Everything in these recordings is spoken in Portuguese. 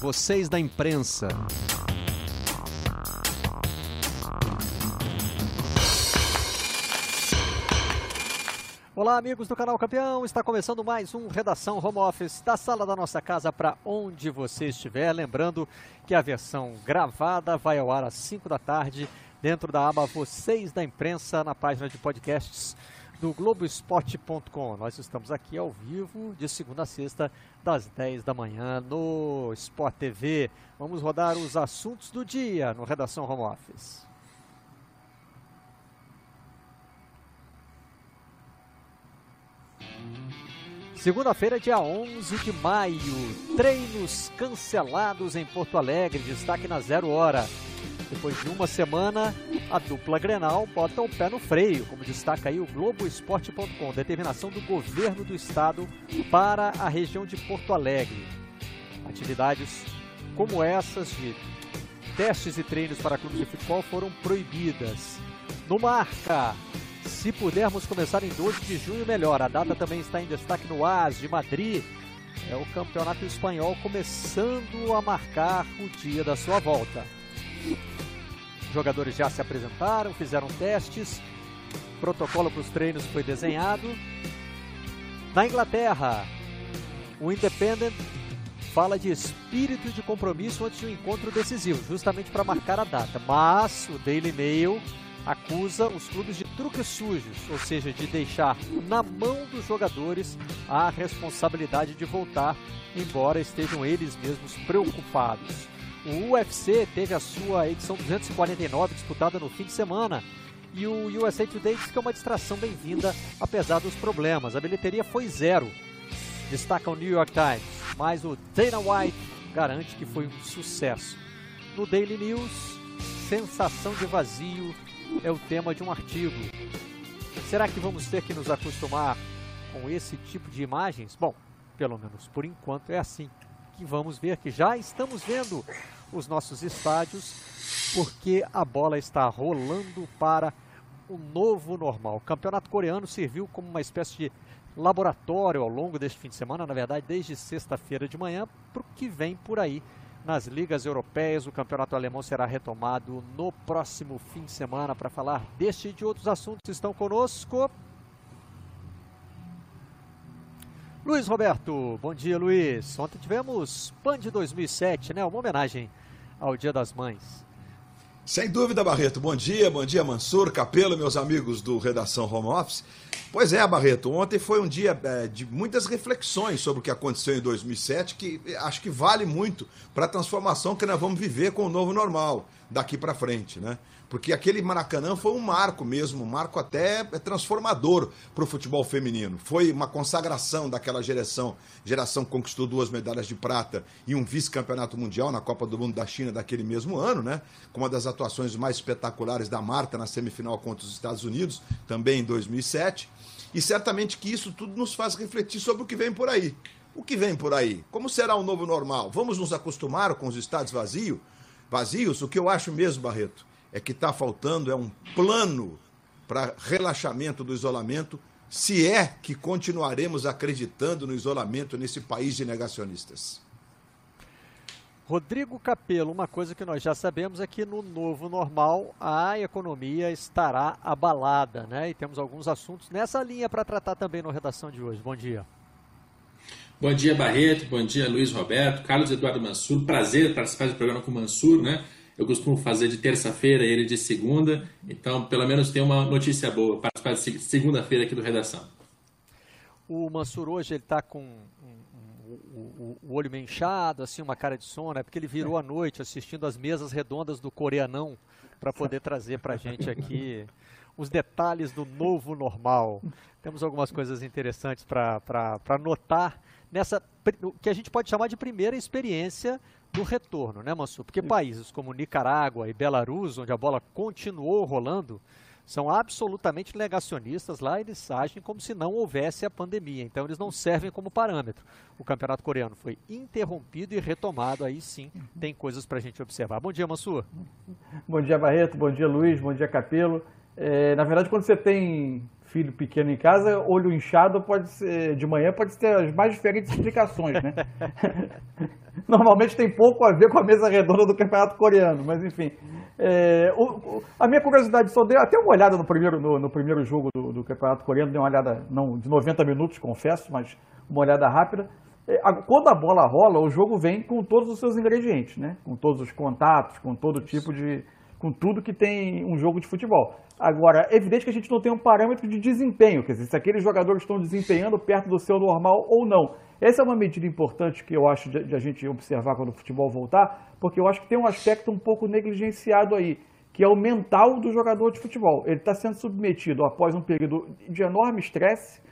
vocês da imprensa. Olá, amigos do canal Campeão. Está começando mais um Redação Home Office da sala da nossa casa para onde você estiver. Lembrando que a versão gravada vai ao ar às 5 da tarde dentro da aba Vocês da Imprensa na página de podcasts do Globoesporte.com. Nós estamos aqui ao vivo de segunda a sexta, das 10 da manhã, no Sport TV. Vamos rodar os assuntos do dia no Redação Home Office. Segunda-feira, dia 11 de maio. Treinos cancelados em Porto Alegre. Destaque na zero hora. Depois de uma semana, a dupla Grenal bota o pé no freio, como destaca aí o Globoesporte.com. Determinação do governo do estado para a região de Porto Alegre. Atividades como essas de testes e treinos para clubes de futebol foram proibidas. No Marca, se pudermos começar em 12 de junho, melhor. A data também está em destaque no AS de Madrid. É o campeonato espanhol começando a marcar o dia da sua volta. Os jogadores já se apresentaram, fizeram testes. Protocolo para os treinos foi desenhado. Na Inglaterra, o Independent fala de espírito de compromisso antes de um encontro decisivo, justamente para marcar a data. Mas o Daily Mail acusa os clubes de truques sujos, ou seja, de deixar na mão dos jogadores a responsabilidade de voltar, embora estejam eles mesmos preocupados. O UFC teve a sua edição 249 disputada no fim de semana e o USA Today diz que é uma distração bem-vinda, apesar dos problemas. A bilheteria foi zero, destaca o New York Times, mas o Dana White garante que foi um sucesso. No Daily News, sensação de vazio é o tema de um artigo. Será que vamos ter que nos acostumar com esse tipo de imagens? Bom, pelo menos por enquanto é assim que vamos ver que já estamos vendo os nossos estádios, porque a bola está rolando para o novo normal. O campeonato coreano serviu como uma espécie de laboratório ao longo deste fim de semana, na verdade, desde sexta-feira de manhã, para o que vem por aí nas ligas europeias. O campeonato alemão será retomado no próximo fim de semana. Para falar deste e de outros assuntos, estão conosco. Luiz Roberto, bom dia Luiz. Ontem tivemos PAN de 2007, né? Uma homenagem ao Dia das Mães. Sem dúvida, Barreto. Bom dia, bom dia, Mansur, Capelo, meus amigos do Redação Home Office. Pois é, Barreto, ontem foi um dia é, de muitas reflexões sobre o que aconteceu em 2007, que acho que vale muito para a transformação que nós vamos viver com o novo normal daqui para frente, né? Porque aquele Maracanã foi um marco mesmo, um marco até transformador para o futebol feminino. Foi uma consagração daquela geração, geração que conquistou duas medalhas de prata e um vice-campeonato mundial na Copa do Mundo da China daquele mesmo ano, né? Com uma das atuações mais espetaculares da Marta na semifinal contra os Estados Unidos, também em 2007. E certamente que isso tudo nos faz refletir sobre o que vem por aí. O que vem por aí? Como será o novo normal? Vamos nos acostumar com os estádios vazios? Vazios? O que eu acho mesmo, Barreto, é que está faltando é um plano para relaxamento do isolamento, se é que continuaremos acreditando no isolamento nesse país de negacionistas. Rodrigo Capelo, uma coisa que nós já sabemos é que no novo normal a economia estará abalada, né? E temos alguns assuntos nessa linha para tratar também no redação de hoje. Bom dia. Bom dia, Barreto. Bom dia, Luiz Roberto. Carlos Eduardo Mansur. Prazer participar do programa com o Mansur, né? Eu costumo fazer de terça-feira, ele de segunda. Então, pelo menos tem uma notícia boa. Participar de segunda-feira aqui do Redação. O Mansur hoje ele está com o, o, olho meio inchado, assim, uma cara de sono, é porque ele virou à noite assistindo as mesas redondas do coreanão para poder trazer para a gente aqui os detalhes do novo normal. Temos algumas coisas interessantes para notar nessa que a gente pode chamar de primeira experiência do retorno, né, Mansur? Porque países como Nicarágua e Belarus, onde a bola continuou rolando, são absolutamente negacionistas lá, eles agem como se não houvesse a pandemia, então eles não servem como parâmetro. O campeonato coreano foi interrompido e retomado, aí sim tem coisas para a gente observar. Bom dia, Mansur. Bom dia, Barreto, bom dia, Luiz, bom dia, Capelo. É, na verdade, quando você tem filho pequeno em casa, olho inchado pode ser, de manhã pode ter as mais diferentes explicações, né? Normalmente tem pouco a ver com a mesa redonda do campeonato coreano, mas enfim. É, o, o, a minha curiosidade só deu até uma olhada no primeiro, no, no primeiro jogo do, do, campeonato coreano, dei uma olhada, não de 90 minutos, confesso, mas uma olhada rápida. É, a, quando a bola rola, o jogo vem com todos os seus ingredientes, né? Com todos os contatos, com todo tipo de. Com tudo que tem um jogo de futebol. Agora, é evidente que a gente não tem um parâmetro de desempenho, quer dizer, se aqueles jogadores estão desempenhando perto do seu normal ou não. Essa é uma medida importante que eu acho de, de, a gente observar quando o futebol voltar, porque eu acho que tem um aspecto um pouco negligenciado aí, que é o mental do jogador de futebol. Ele está sendo submetido após um período de enorme estresse,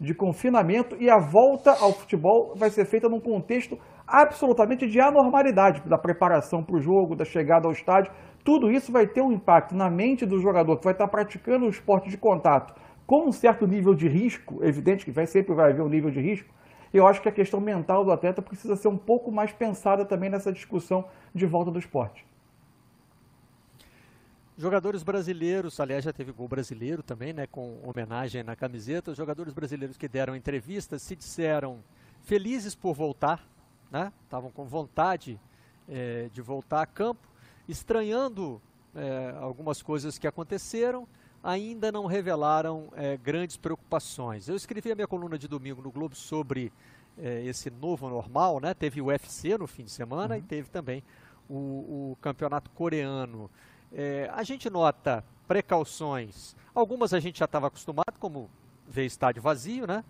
de confinamento, e a volta ao futebol vai ser feita num contexto absolutamente de anormalidade, da preparação para o jogo, da chegada ao estádio. Tudo isso vai ter um impacto na mente do jogador que vai estar praticando o esporte de contato com um certo nível de risco, evidente que vai, sempre vai haver um nível de risco, eu acho que a questão mental do atleta precisa ser um pouco mais pensada também nessa discussão de volta do esporte. Jogadores brasileiros, aliás, já teve gol brasileiro também, né, com homenagem na camiseta. Os jogadores brasileiros que deram entrevistas se disseram felizes por voltar, né? Estavam com vontade é, de voltar a campo estranhando é, algumas coisas que aconteceram, ainda não revelaram é, grandes preocupações. Eu escrevi a minha coluna de domingo no Globo sobre é, esse novo normal, né? Teve o UFC no fim de semana uhum. e teve também o, o campeonato coreano. É, a gente nota precauções, algumas a gente já estava acostumado, como ver estádio vazio, né?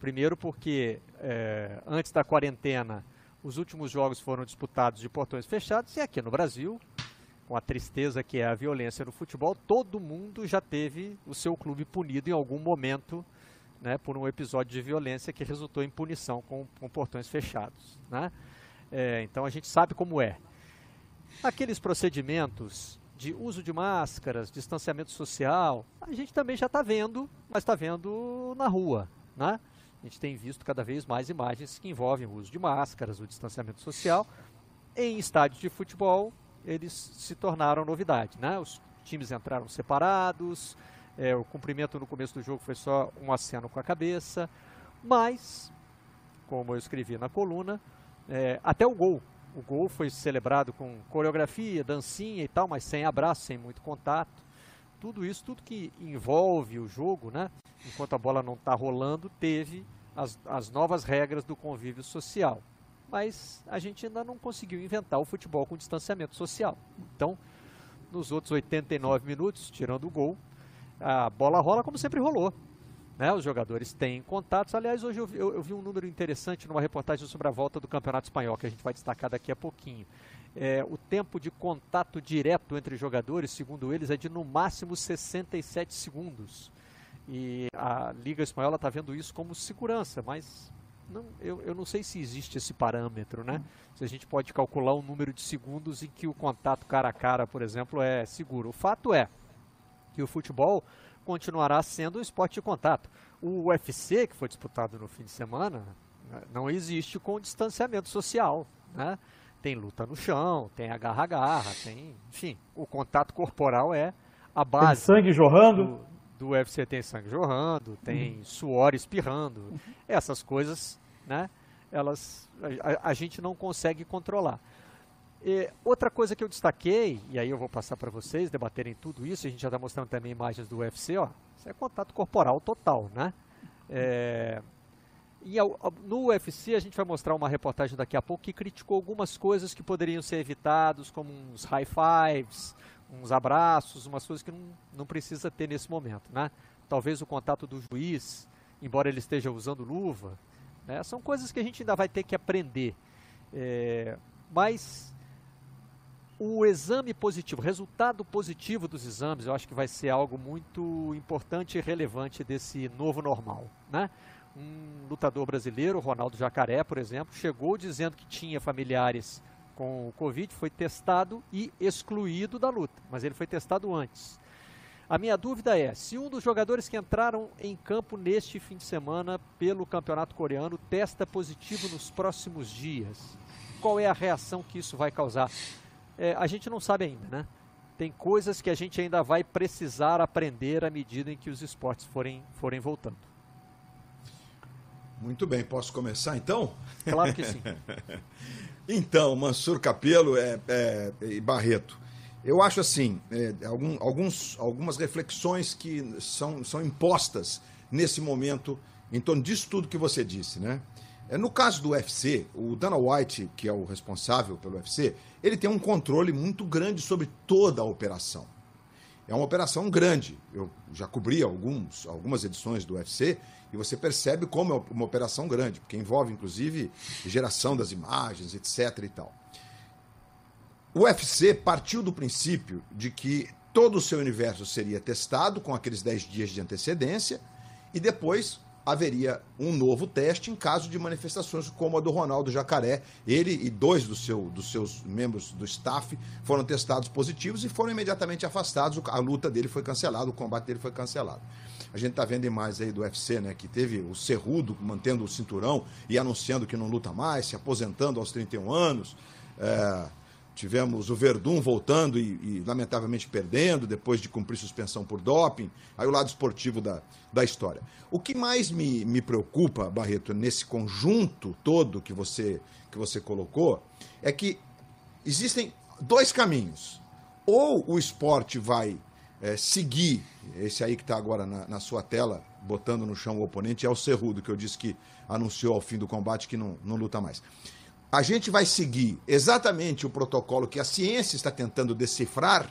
Primeiro porque é, antes da quarentena os últimos jogos foram disputados de portões fechados e aqui no Brasil, com a tristeza que é a violência no futebol, todo mundo já teve o seu clube punido em algum momento né, por um episódio de violência que resultou em punição com, com portões fechados. Né? É, então a gente sabe como é. Aqueles procedimentos de uso de máscaras, distanciamento social, a gente também já está vendo, mas está vendo na rua. Né? A gente tem visto cada vez mais imagens que envolvem o uso de máscaras, o distanciamento social. Em estádios de futebol, eles se tornaram novidade. Né? Os times entraram separados, é, o cumprimento no começo do jogo foi só um aceno com a cabeça, mas, como eu escrevi na coluna, é, até o gol. O gol foi celebrado com coreografia, dancinha e tal, mas sem abraço, sem muito contato. Tudo isso, tudo que envolve o jogo, né? enquanto a bola não está rolando, teve as, as novas regras do convívio social. Mas a gente ainda não conseguiu inventar o futebol com distanciamento social. Então, nos outros 89 minutos, tirando o gol, a bola rola como sempre rolou. Né? Os jogadores têm contatos. Aliás, hoje eu vi, eu, eu vi, um número interessante numa reportagem sobre a volta do Campeonato Espanhol, que a gente vai destacar daqui a pouquinho. É, o tempo de contato direto entre jogadores, segundo eles, é de no máximo 67 segundos. E a Liga Espanhola está vendo isso como segurança, mas não, eu, eu não sei se existe esse parâmetro, né? Se a gente pode calcular o número de segundos em que o contato cara a cara, por exemplo, é seguro. O fato é que o futebol continuará sendo um esporte de contato. O UFC, que foi disputado no fim de semana, não existe com distanciamento social, né? Tem luta no chão, tem agarra-agarra, tem, enfim, o contato corporal é a base. Tem sangue jorrando? Do, do UFC tem sangue jorrando, tem uhum. suor espirrando. Uhum. Essas coisas, né? Elas a, a gente não consegue controlar. E outra coisa que eu destaquei, e aí eu vou passar para vocês debaterem tudo isso, a gente já está mostrando também imagens do UFC, ó, isso é contato corporal total, né? É, e no UFC a gente vai mostrar uma reportagem daqui a pouco que criticou algumas coisas que poderiam ser evitadas, como uns high fives, uns abraços, umas coisas que não, não precisa ter nesse momento, né? Talvez o contato do juiz, embora ele esteja usando luva, né? são coisas que a gente ainda vai ter que aprender. É, mas o exame positivo, resultado positivo dos exames, eu acho que vai ser algo muito importante e relevante desse novo normal, né? Um lutador brasileiro, Ronaldo Jacaré, por exemplo, chegou dizendo que tinha familiares com o Covid foi testado e excluído da luta, mas ele foi testado antes. A minha dúvida é: se um dos jogadores que entraram em campo neste fim de semana pelo campeonato coreano testa positivo nos próximos dias, qual é a reação que isso vai causar? É, a gente não sabe ainda, né? tem coisas que a gente ainda vai precisar aprender à medida em que os esportes forem, forem voltando. Muito bem, posso começar então? Claro que sim. então, Mansur Capelo é, é, e Barreto, eu acho assim, é, algum, alguns, algumas reflexões que são, são impostas nesse momento em torno disso tudo que você disse, né? É, no caso do UFC, o Dana White, que é o responsável pelo UFC, ele tem um controle muito grande sobre toda a operação. É uma operação grande. Eu já cobri alguns, algumas edições do UFC e você percebe como é uma operação grande, porque envolve inclusive geração das imagens, etc. e tal. O UFC partiu do princípio de que todo o seu universo seria testado com aqueles 10 dias de antecedência e depois haveria um novo teste em caso de manifestações como a do Ronaldo Jacaré. Ele e dois do seu, dos seus membros do staff foram testados positivos e foram imediatamente afastados. A luta dele foi cancelada, o combate dele foi cancelado. A gente está vendo imagens aí do UFC, né? Que teve o Cerrudo mantendo o cinturão e anunciando que não luta mais, se aposentando aos 31 anos. É, Tivemos o Verdun voltando e, e, lamentavelmente perdendo, depois de cumprir suspensão por doping. Aí o lado esportivo da, da história. O que mais me, me preocupa, Barreto, nesse conjunto todo que você, que você colocou, é que existem dois caminhos. Ou o esporte vai é, seguir, esse aí que está agora na, na, sua tela, botando no chão o oponente, é o Cerrudo, que eu disse que anunciou ao fim do combate que não, não luta mais a gente vai seguir exatamente o protocolo que a ciência está tentando decifrar,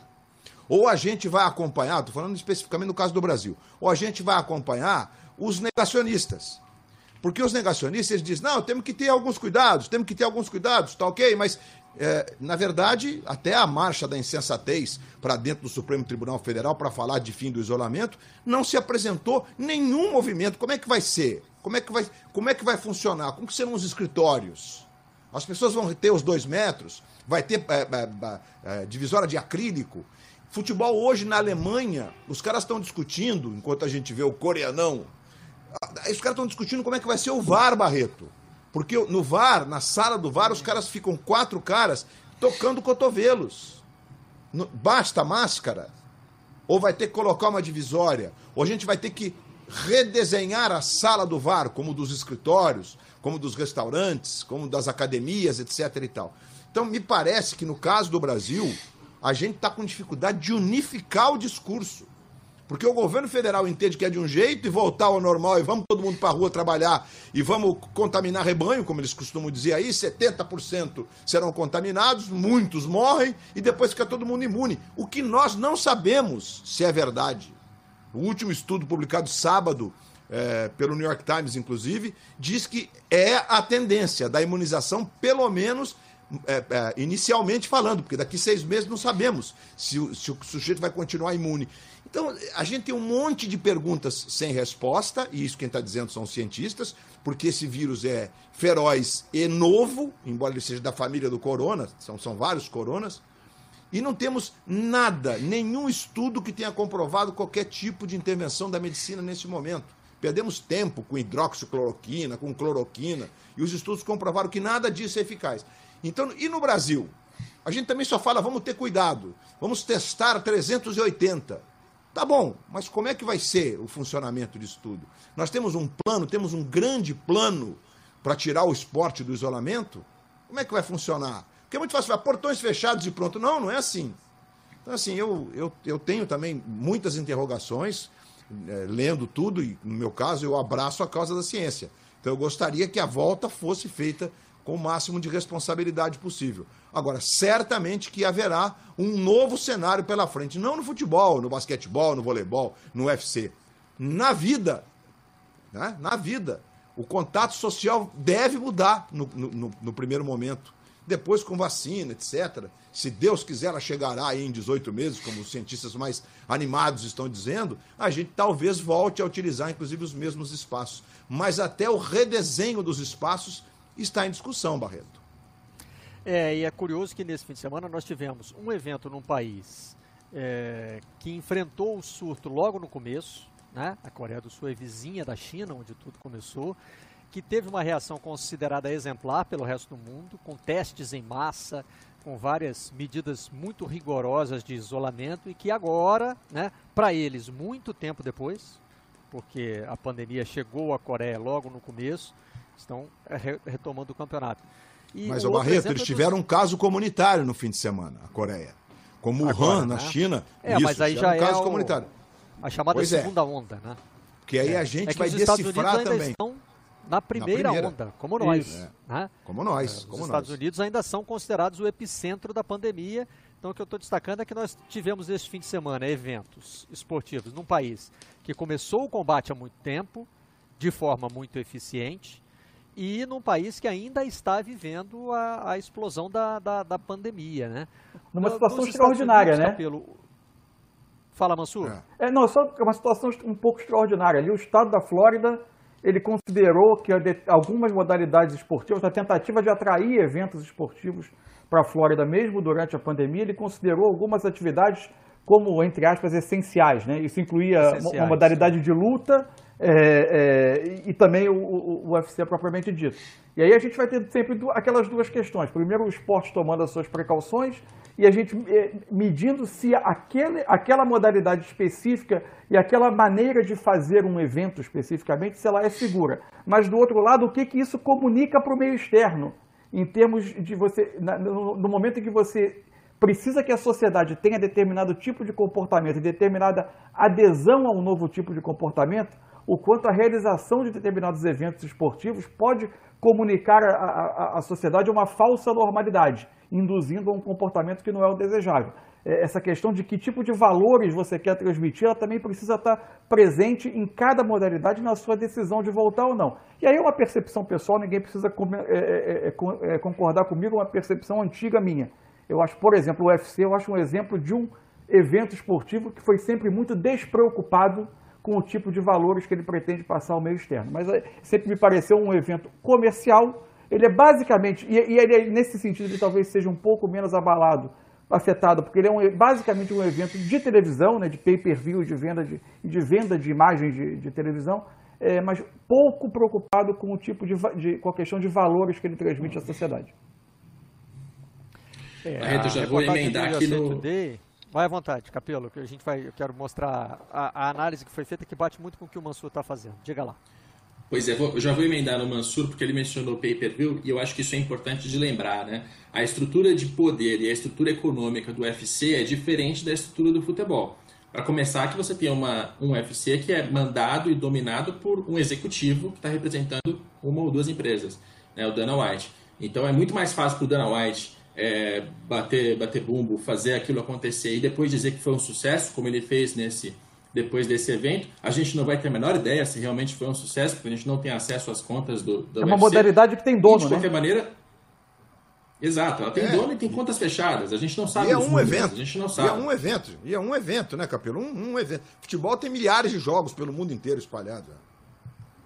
ou a gente vai acompanhar, estou falando especificamente no caso do Brasil, ou a gente vai acompanhar os negacionistas. Porque os negacionistas dizem, não, temos que ter alguns cuidados, temos que ter alguns cuidados, tá ok, mas é, na verdade, até a marcha da insensatez para dentro do Supremo Tribunal Federal para falar de fim do isolamento, não se apresentou nenhum movimento. Como é que vai ser? Como é que vai, como é que vai funcionar? Como que serão os escritórios? As pessoas vão ter os dois metros, vai ter é, é, é, divisória de acrílico. Futebol hoje na Alemanha, os caras estão discutindo, enquanto a gente vê o coreanão, os caras estão discutindo como é que vai ser o VAR, Barreto. Porque no VAR, na sala do VAR, os caras ficam quatro caras tocando cotovelos. basta máscara. Ou vai ter que colocar uma divisória. Ou a gente vai ter que redesenhar a sala do VAR, como dos escritórios, como dos restaurantes, como das academias, etc. e tal. Então, me parece que no caso do Brasil, a gente está com dificuldade de unificar o discurso. Porque o governo federal entende que é de um jeito e voltar ao normal e vamos todo mundo para a rua trabalhar e vamos contaminar rebanho, como eles costumam dizer aí, 70% serão contaminados, muitos morrem e depois fica todo mundo imune. O que nós não sabemos se é verdade. O último estudo publicado sábado é, pelo New York Times, inclusive, diz que é a tendência da imunização, pelo menos é, é, inicialmente falando, porque daqui seis meses não sabemos se o, se o sujeito vai continuar imune. Então, a gente tem um monte de perguntas sem resposta, e isso quem está dizendo são os cientistas, porque esse vírus é feroz e novo, embora ele seja da família do corona, são, são vários coronas, e não temos nada, nenhum estudo que tenha comprovado qualquer tipo de intervenção da medicina nesse momento. Perdemos tempo com hidroxicloroquina, com cloroquina, e os estudos comprovaram que nada disso é eficaz. Então, e no Brasil? A gente também só fala, vamos ter cuidado, vamos testar 380. Tá bom, mas como é que vai ser o funcionamento disso tudo? Nós temos um plano, temos um grande plano para tirar o esporte do isolamento? Como é que vai funcionar? Porque é muito fácil falar, portões fechados e pronto. Não, não é assim. Então, assim, eu, eu, eu tenho também muitas interrogações é, lendo tudo, e no meu caso, eu abraço a causa da ciência. Então eu gostaria que a volta fosse feita com o máximo de responsabilidade possível. Agora, certamente que haverá um novo cenário pela frente, não no futebol, no basquetebol, no voleibol, no UFC. Na vida, né? na vida, o contato social deve mudar no, no, no primeiro momento depois com vacina, etc. Se Deus quiser, ela chegará aí em 18 meses, como os cientistas mais animados estão dizendo, a gente talvez volte a utilizar, inclusive, os mesmos espaços. Mas até o redesenho dos espaços está em discussão, Barreto. É, e é curioso que nesse fim de semana nós tivemos um evento num país é, que enfrentou o surto logo no começo, né? A Coreia do Sul é vizinha da China, onde tudo começou, que teve uma reação considerada exemplar pelo resto do mundo, com testes em massa, com várias medidas muito rigorosas de isolamento e que agora, né, para eles, muito tempo depois, porque a pandemia chegou à Coreia logo no começo, estão re retomando o campeonato. E Mas, o Barreto, eles tiveram um caso comunitário no fim de semana, a Coreia. Como o Han, na né? China. É, isso, mas aí já um é caso o... comunitário. a chamada pois é. segunda é. onda, né? Porque aí a gente é vai decifrar também. Estão na primeira, na primeira, onda, como nós. É. Né? Como nós. É, como os Estados Unidos ainda são considerados o epicentro da pandemia. Então, o que eu estou destacando é que nós tivemos este fim de semana eventos esportivos num país que começou o combate há muito tempo, de forma muito eficiente, e num país que ainda está vivendo a, a explosão da, da, da, pandemia. Né? Numa situação extraordinária, Unidos, né? Pelo... Fala, Mansur. É. é, não, só uma situação um pouco extraordinária. Ali, o estado da Flórida ele considerou que algumas modalidades esportivas, a tentativa de atrair eventos esportivos para a Flórida, mesmo durante a pandemia, ele considerou algumas atividades como, entre aspas, essenciais. Né? Isso incluía uma modalidade de luta é, é, e também o, o, o, UFC propriamente dito. E aí a gente vai ter sempre aquelas duas questões. Primeiro, o esporte tomando as suas precauções e a gente é, medindo se aquele, aquela modalidade específica e aquela maneira de fazer um evento especificamente, se ela é segura. Mas do outro lado, o que, que isso comunica para o meio externo? Em termos de você, no momento em que você precisa que a sociedade tenha determinado tipo de comportamento e determinada adesão a um novo tipo de comportamento, o quanto a realização de determinados eventos esportivos pode comunicar à sociedade uma falsa normalidade, induzindo a um comportamento que não é o desejável. É, essa questão de que tipo de valores você quer transmitir, ela também precisa estar presente em cada modalidade na sua decisão de voltar ou não. E aí é uma percepção pessoal, ninguém precisa é é, é, é, concordar comigo, uma percepção antiga minha. Eu acho, por exemplo, o UFC, eu acho um exemplo de um evento esportivo que foi sempre muito despreocupado com o tipo de valores que ele pretende passar ao meio externo. Mas é, sempre me pareceu um evento comercial. Ele é basicamente, e, ele nesse sentido ele talvez seja um pouco menos abalado, afetado, porque ele é um, basicamente um evento de televisão, né, de pay-per-view, de venda de, de venda de imagens de, de televisão, é, mas pouco preocupado com o tipo de, de, com a questão de valores que ele transmite à sociedade. É, Barreto, já vou emendar aqui no... Today Vai à vontade, Capelo, que a gente vai, eu quero mostrar a, a análise que foi feita que bate muito com o que o Mansur está fazendo. Diga lá. Pois é, eu já vou emendar no Mansur, porque ele mencionou pay-per-view, e eu acho que isso é importante de lembrar, né? A estrutura de poder e a estrutura econômica do UFC é diferente da estrutura do futebol. Para começar, que você tem uma, um UFC que é mandado e dominado por um executivo que está representando uma ou duas empresas, né? o Dana White. Então é muito mais fácil para o Dana White é, bater, bater bumbo, fazer aquilo acontecer e depois dizer que foi um sucesso, como ele fez nesse depois desse evento. A gente não vai ter a menor ideia se realmente foi um sucesso, porque a gente não tem acesso às contas do, do É uma UFC. modalidade que tem dono, e, de qualquer né? maneira, Exato, ela tem é. dono e tem contas fechadas. A gente não sabe. E é um números, evento. A gente não sabe. E é um evento. E é um evento, né, Capelo? Um, um evento. Futebol tem milhares de jogos pelo mundo inteiro espalhados.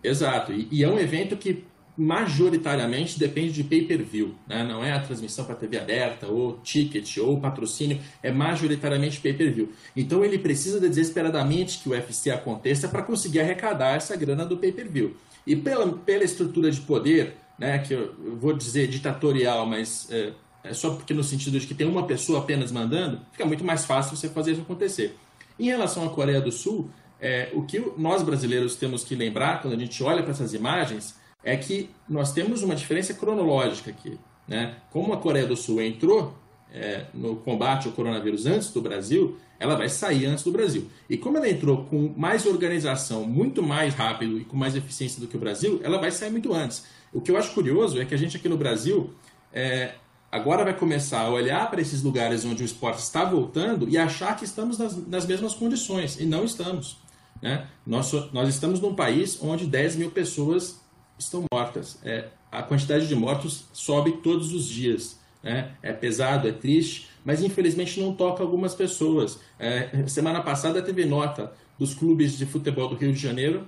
Exato. E, e, é um evento que majoritariamente depende de pay-per-view, né? não é a transmissão para TV aberta, ou ticket, ou patrocínio, é majoritariamente pay-per-view. Então ele precisa desesperadamente que o UFC aconteça para conseguir arrecadar essa grana do pay-per-view. E pela, pela estrutura de poder, né, que eu vou dizer ditatorial, mas é, é só porque no sentido de que tem uma pessoa apenas mandando, fica muito mais fácil você fazer isso acontecer. Em relação à Coreia do Sul, é, o que nós brasileiros temos que lembrar quando a gente olha para essas imagens é que nós temos uma diferença cronológica aqui. Né? Como a Coreia do Sul entrou é, no combate ao coronavírus antes do Brasil, ela vai sair antes do Brasil. E como ela entrou com mais organização, muito mais rápido e com mais eficiência do que o Brasil, ela vai sair muito antes. O que eu acho curioso é que a gente aqui no Brasil é, agora vai começar a olhar para esses lugares onde o esporte está voltando e achar que estamos nas, nas mesmas condições. E não estamos. Né? Nós, nós estamos num país onde 10 mil pessoas estão mortas. É, a quantidade de mortos sobe todos os dias. Né? É pesado, é triste, mas infelizmente não toca algumas pessoas. É, semana passada teve nota dos clubes de futebol do Rio de Janeiro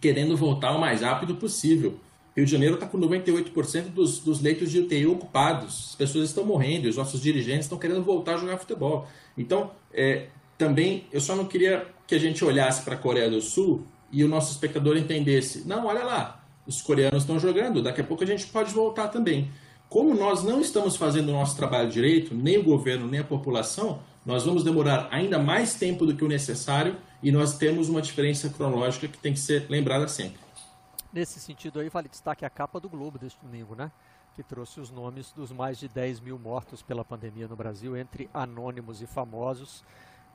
querendo voltar o mais rápido possível. Rio de Janeiro está com 98% dos, dos leitos de UTI ocupados. As pessoas estão morrendo e os nossos dirigentes estão querendo voltar a jogar futebol. Então, é, também, eu só não queria que a gente olhasse para a Coreia do Sul e o nosso espectador entendesse: não, olha lá, os coreanos estão jogando, daqui a pouco a gente pode voltar também. Como nós não estamos fazendo o nosso trabalho direito, nem o governo, nem a população, nós vamos demorar ainda mais tempo do que o necessário e nós temos uma diferença cronológica que tem que ser lembrada sempre. Nesse sentido aí, vale destaque a capa do Globo deste domingo, né? Que trouxe os nomes dos mais de 10 mil mortos pela pandemia no Brasil, entre anônimos e famosos.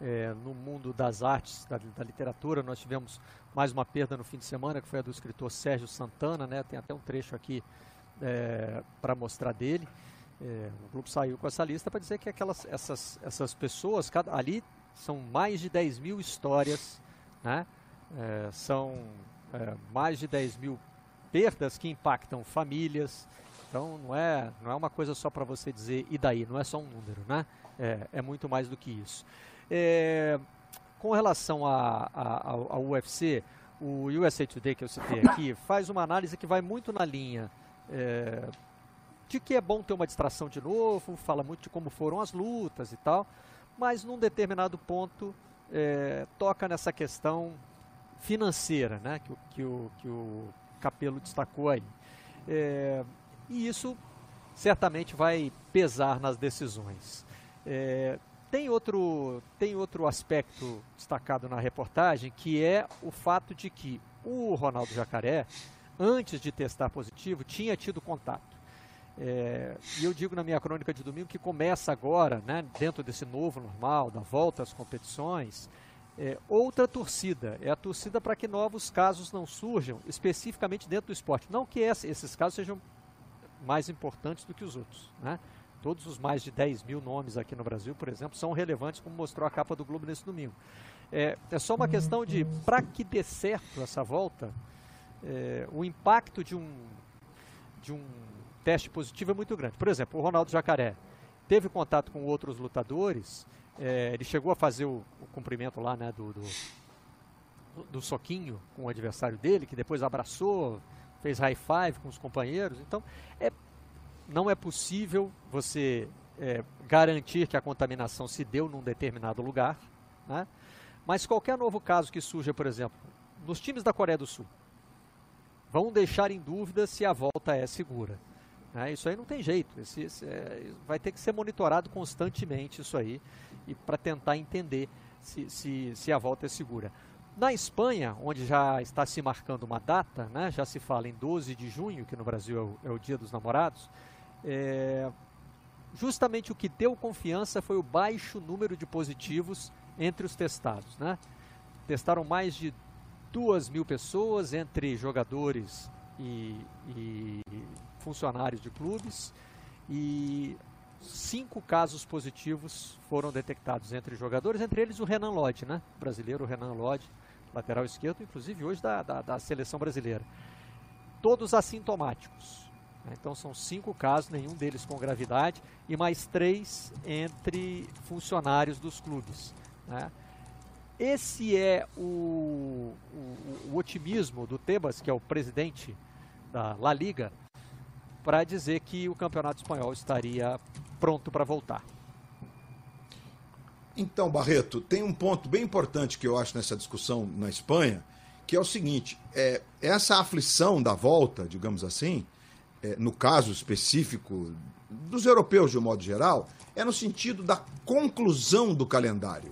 É, no mundo das artes, da, da, literatura, nós tivemos mais uma perda no fim de semana, que foi a do escritor Sérgio Santana, né? Tem até um trecho aqui é, para mostrar dele. É, o Globo saiu com essa lista para dizer que aquelas, essas, essas pessoas, cada, ali são mais de 10 mil histórias, né? São mais de 10 mil perdas que impactam famílias. Então não é, não é uma coisa só para você dizer e daí, não é só um número, né? É, é muito mais do que isso. É, com relação ao UFC, o USA Today que eu citei aqui faz uma análise que vai muito na linha é, de que é bom ter uma distração de novo, fala muito de como foram as lutas e tal, mas num determinado ponto é, toca nessa questão financeira, né, que, que, o, que o Capelo destacou aí. É, e isso certamente vai pesar nas decisões. É, tem, outro, tem outro aspecto destacado na reportagem, que é o fato de que o Ronaldo Jacaré, antes de testar positivo, tinha tido contato. É, e eu digo na minha crônica de domingo que começa agora, né, dentro desse novo normal, da volta às competições, é, outra torcida. É a torcida para que novos casos não surjam, especificamente dentro do esporte. Não que esses casos sejam mais importantes do que os outros. Né? Todos os mais de 10 mil nomes aqui no Brasil, por exemplo, são relevantes, como mostrou a capa do Globo nesse domingo. É, é só uma questão de, para que dê certo essa volta, é, o impacto de um, de um teste positivo é muito grande. Por exemplo, o Ronaldo Jacaré teve contato com outros lutadores, é, ele chegou a fazer o, o cumprimento lá né, do, do, do, soquinho com o adversário dele, que depois abraçou, fez high five com os companheiros. Então, é, não é possível você é, garantir que a contaminação se deu num determinado lugar, né? mas qualquer novo caso que surja, por exemplo, nos times da Coreia do Sul, vão deixar em dúvida se a volta é segura. É, isso aí não tem jeito. Esse, esse, é, vai ter que ser monitorado constantemente isso aí e para tentar entender se, se, se, a volta é segura. Na Espanha, onde já está se marcando uma data, né, já se fala em 12 de junho, que no Brasil é o, é o Dia dos Namorados, é, justamente o que deu confiança foi o baixo número de positivos entre os testados. Né? Testaram mais de duas mil pessoas entre jogadores e, e funcionários de clubes e cinco casos positivos foram detectados entre jogadores, entre eles o Renan Lodge, né? O brasileiro Renan Lodge, lateral esquerdo, inclusive hoje da, da, da seleção brasileira. Todos assintomáticos. Né? Então são cinco casos, nenhum deles com gravidade, e mais três entre funcionários dos clubes. Né? Esse é o, o, o otimismo do Tebas, que é o presidente da La Liga, para dizer que o campeonato espanhol estaria pronto para voltar. Então, Barreto, tem um ponto bem importante que eu acho nessa discussão na Espanha, que é o seguinte: é, essa aflição da volta, digamos assim, no caso específico dos europeus de um modo geral, é no sentido da conclusão do calendário.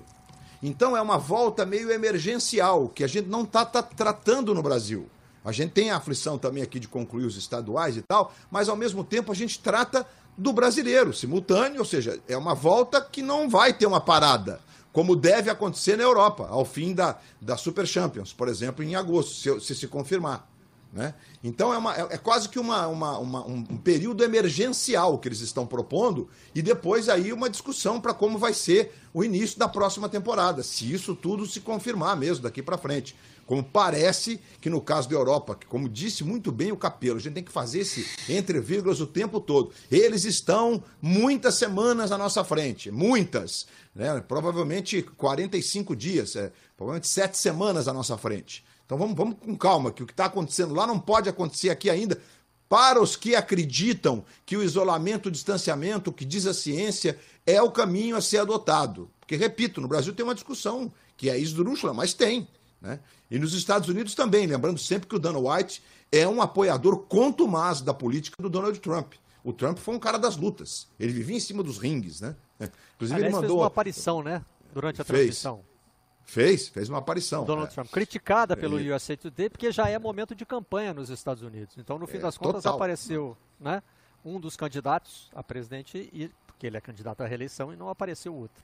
Então é uma volta meio emergencial, que a gente não está tá tratando no Brasil. A gente tem a aflição também aqui de concluir os estaduais e tal, mas ao mesmo tempo a gente trata do brasileiro, simultâneo, ou seja, é uma volta que não vai ter uma parada, como deve acontecer na Europa, ao fim da, da Super Champions, por exemplo, em agosto, se se, se confirmar. Né? Então é, uma, é, é quase que uma, uma, uma, um período emergencial que eles estão propondo e depois aí uma discussão para como vai ser o início da próxima temporada, se isso tudo se confirmar mesmo daqui para frente. Como parece que no caso da Europa, que como disse muito bem o Capelo, a gente tem que fazer esse entre vírgulas o tempo todo. Eles estão muitas semanas à nossa frente, muitas, né? provavelmente 45 dias, é, provavelmente sete semanas à nossa frente. Então vamos, vamos com calma, que o que está acontecendo lá não pode acontecer aqui ainda. Para os que acreditam que o isolamento, o distanciamento, o que diz a ciência, é o caminho a ser adotado. Porque, repito, no Brasil tem uma discussão que é esdrúxula, mas tem. Né? E nos Estados Unidos também, lembrando sempre que o Donald White é um apoiador contumaz da política do Donald Trump. O Trump foi um cara das lutas. Ele vivia em cima dos ringues, né? Inclusive Aliás, ele mandou fez uma aparição, né? Durante a fez. transmissão. Fez, fez uma aparição. Donald é. Trump, criticada pelo e... USA Today, porque já é momento de campanha nos Estados Unidos. Então, no fim é, das contas, total. apareceu né, um dos candidatos a presidente, e, porque ele é candidato à reeleição, e não apareceu outro.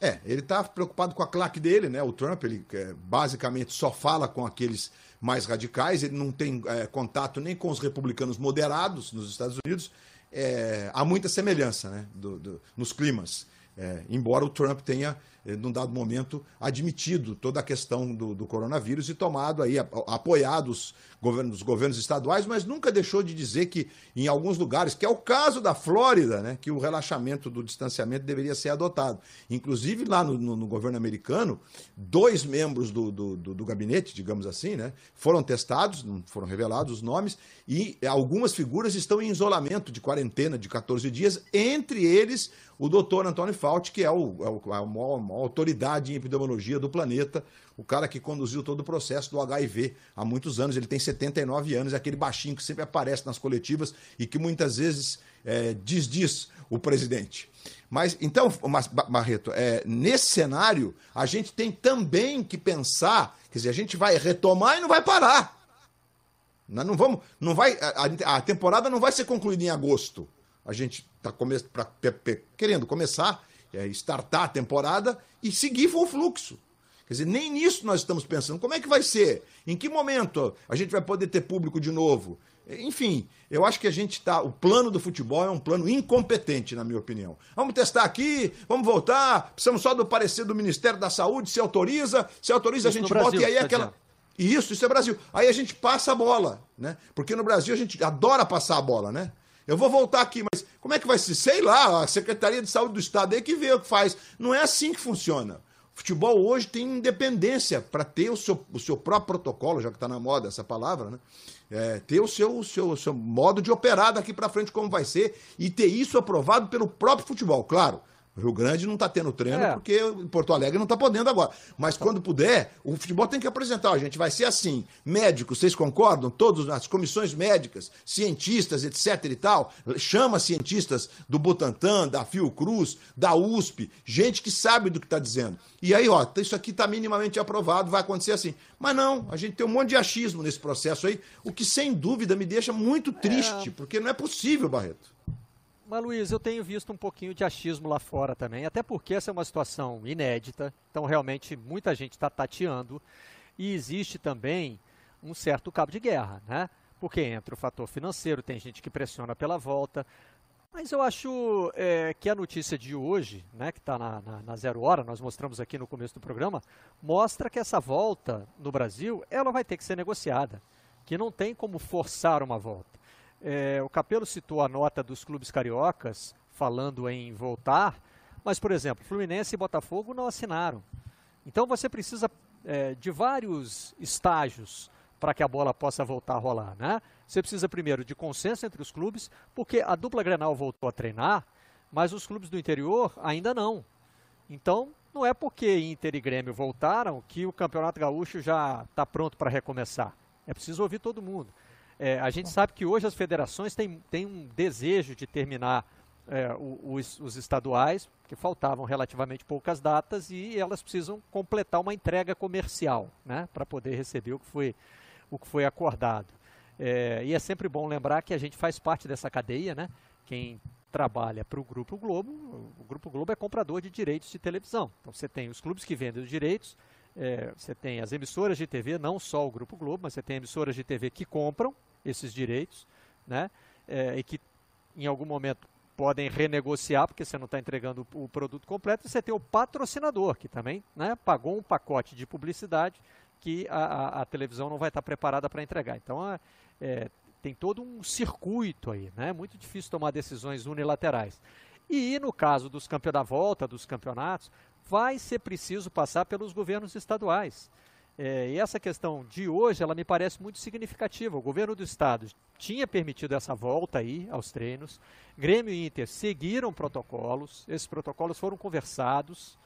É, ele está preocupado com a claque dele, né? O Trump, ele é, basicamente só fala com aqueles mais radicais, ele não tem é, contato nem com os republicanos moderados nos Estados Unidos. É, há muita semelhança né, do, do, nos climas. É, embora o Trump tenha eh, num dado momento, admitido toda a questão do, do coronavírus e tomado aí, apoiado os governos, os governos estaduais, mas nunca deixou de dizer que em alguns lugares, que é o caso da Flórida, né, que o relaxamento do distanciamento deveria ser adotado. Inclusive lá no, no, no governo americano, dois membros do, do, do, gabinete, digamos assim, né, foram testados, não foram revelados os nomes, e algumas figuras estão em isolamento de quarentena de 14 dias, entre eles o doutor Antônio Fauci, que é o, é o, o maior, maior autoridade em epidemiologia do planeta, o cara que conduziu todo o processo do HIV há muitos anos. Ele tem 79 anos, é aquele baixinho que sempre aparece nas coletivas e que muitas vezes é, desdiz o presidente. Mas então, Barreto, é, nesse cenário, a gente tem também que pensar, quer dizer, a gente vai retomar e não vai parar. Nós não vamos, não vai, a, a temporada não vai ser concluída em agosto. A gente está come, querendo começar é, startar a temporada e seguir o fluxo. Quer dizer, nem nisso nós estamos pensando. Como é que vai ser? Em que momento a gente vai poder ter público de novo? Enfim, eu acho que a gente está. O plano do futebol é um plano incompetente, na minha opinião. Vamos testar aqui, vamos voltar, precisamos só do parecer do Ministério da Saúde, se autoriza, se autoriza, isso a gente volta e aí é tá aquela. Isso, isso é Brasil. Aí a gente passa a bola, né? Porque no Brasil a gente adora passar a bola, né? Eu vou voltar aqui, mas como é que vai ser? Sei lá, a Secretaria de Saúde do Estado aí que vê o que faz. Não é assim que funciona. O futebol hoje tem independência para ter o seu, o seu próprio protocolo, já que está na moda essa palavra, né? É, ter o seu, o seu, o seu modo de operar daqui para frente, como vai ser, e ter isso aprovado pelo próprio futebol, claro. O Rio Grande não está tendo treino é. porque Porto Alegre não está podendo agora. Mas quando puder, o futebol tem que apresentar. A gente vai ser assim. Médicos, vocês concordam? Todas as comissões médicas, cientistas, etc. e tal. Chama cientistas do Butantan, da Fiocruz, da USP, gente que sabe do que está dizendo. E aí, ó, isso aqui está minimamente aprovado, vai acontecer assim. Mas não, a gente tem um monte de achismo nesse processo aí, o que sem dúvida me deixa muito triste, é. porque não é possível, Barreto. Mas, Luiz, eu tenho visto um pouquinho de achismo lá fora também, até porque essa é uma situação inédita, então realmente muita gente está tateando, e existe também um certo cabo de guerra, né? Porque entra o fator financeiro, tem gente que pressiona pela volta, mas eu acho é, que a notícia de hoje, né, que está na, na, na, zero hora, nós mostramos aqui no começo do programa, mostra que essa volta no Brasil, ela vai ter que ser negociada, que não tem como forçar uma volta. É, o Capelo citou a nota dos clubes cariocas falando em voltar, mas, por exemplo, Fluminense e Botafogo não assinaram. Então você precisa é, de vários estágios para que a bola possa voltar a rolar. Né? Você precisa primeiro de consenso entre os clubes, porque a dupla Grenal voltou a treinar, mas os clubes do interior ainda não. Então, não é porque Inter e Grêmio voltaram que o Campeonato Gaúcho já está pronto para recomeçar. É preciso ouvir todo mundo. É, a gente sabe que hoje as federações têm, têm um desejo de terminar é, os, os, estaduais, que faltavam relativamente poucas datas, e elas precisam completar uma entrega comercial né, para poder receber o que foi, o que foi acordado. É, e é sempre bom lembrar que a gente faz parte dessa cadeia, né? Quem trabalha para o Grupo Globo, o Grupo Globo é comprador de direitos de televisão. Então você tem os clubes que vendem os direitos, é, você tem as emissoras de TV, não só o Grupo Globo, mas você tem emissoras de TV que compram esses direitos, né? É, e que em algum momento podem renegociar, porque você não está entregando o, produto completo, e você tem o patrocinador, que também né, pagou um pacote de publicidade que a, a, a televisão não vai estar tá preparada para entregar. Então, é, é, tem todo um circuito aí, né? É muito difícil tomar decisões unilaterais. E no caso dos campeonatos, da volta dos campeonatos, vai ser preciso passar pelos governos estaduais. É, e essa questão de hoje, ela me parece muito significativa. O governo do estado tinha permitido essa volta aí aos treinos. Grêmio e Inter seguiram protocolos. Esses protocolos foram conversados,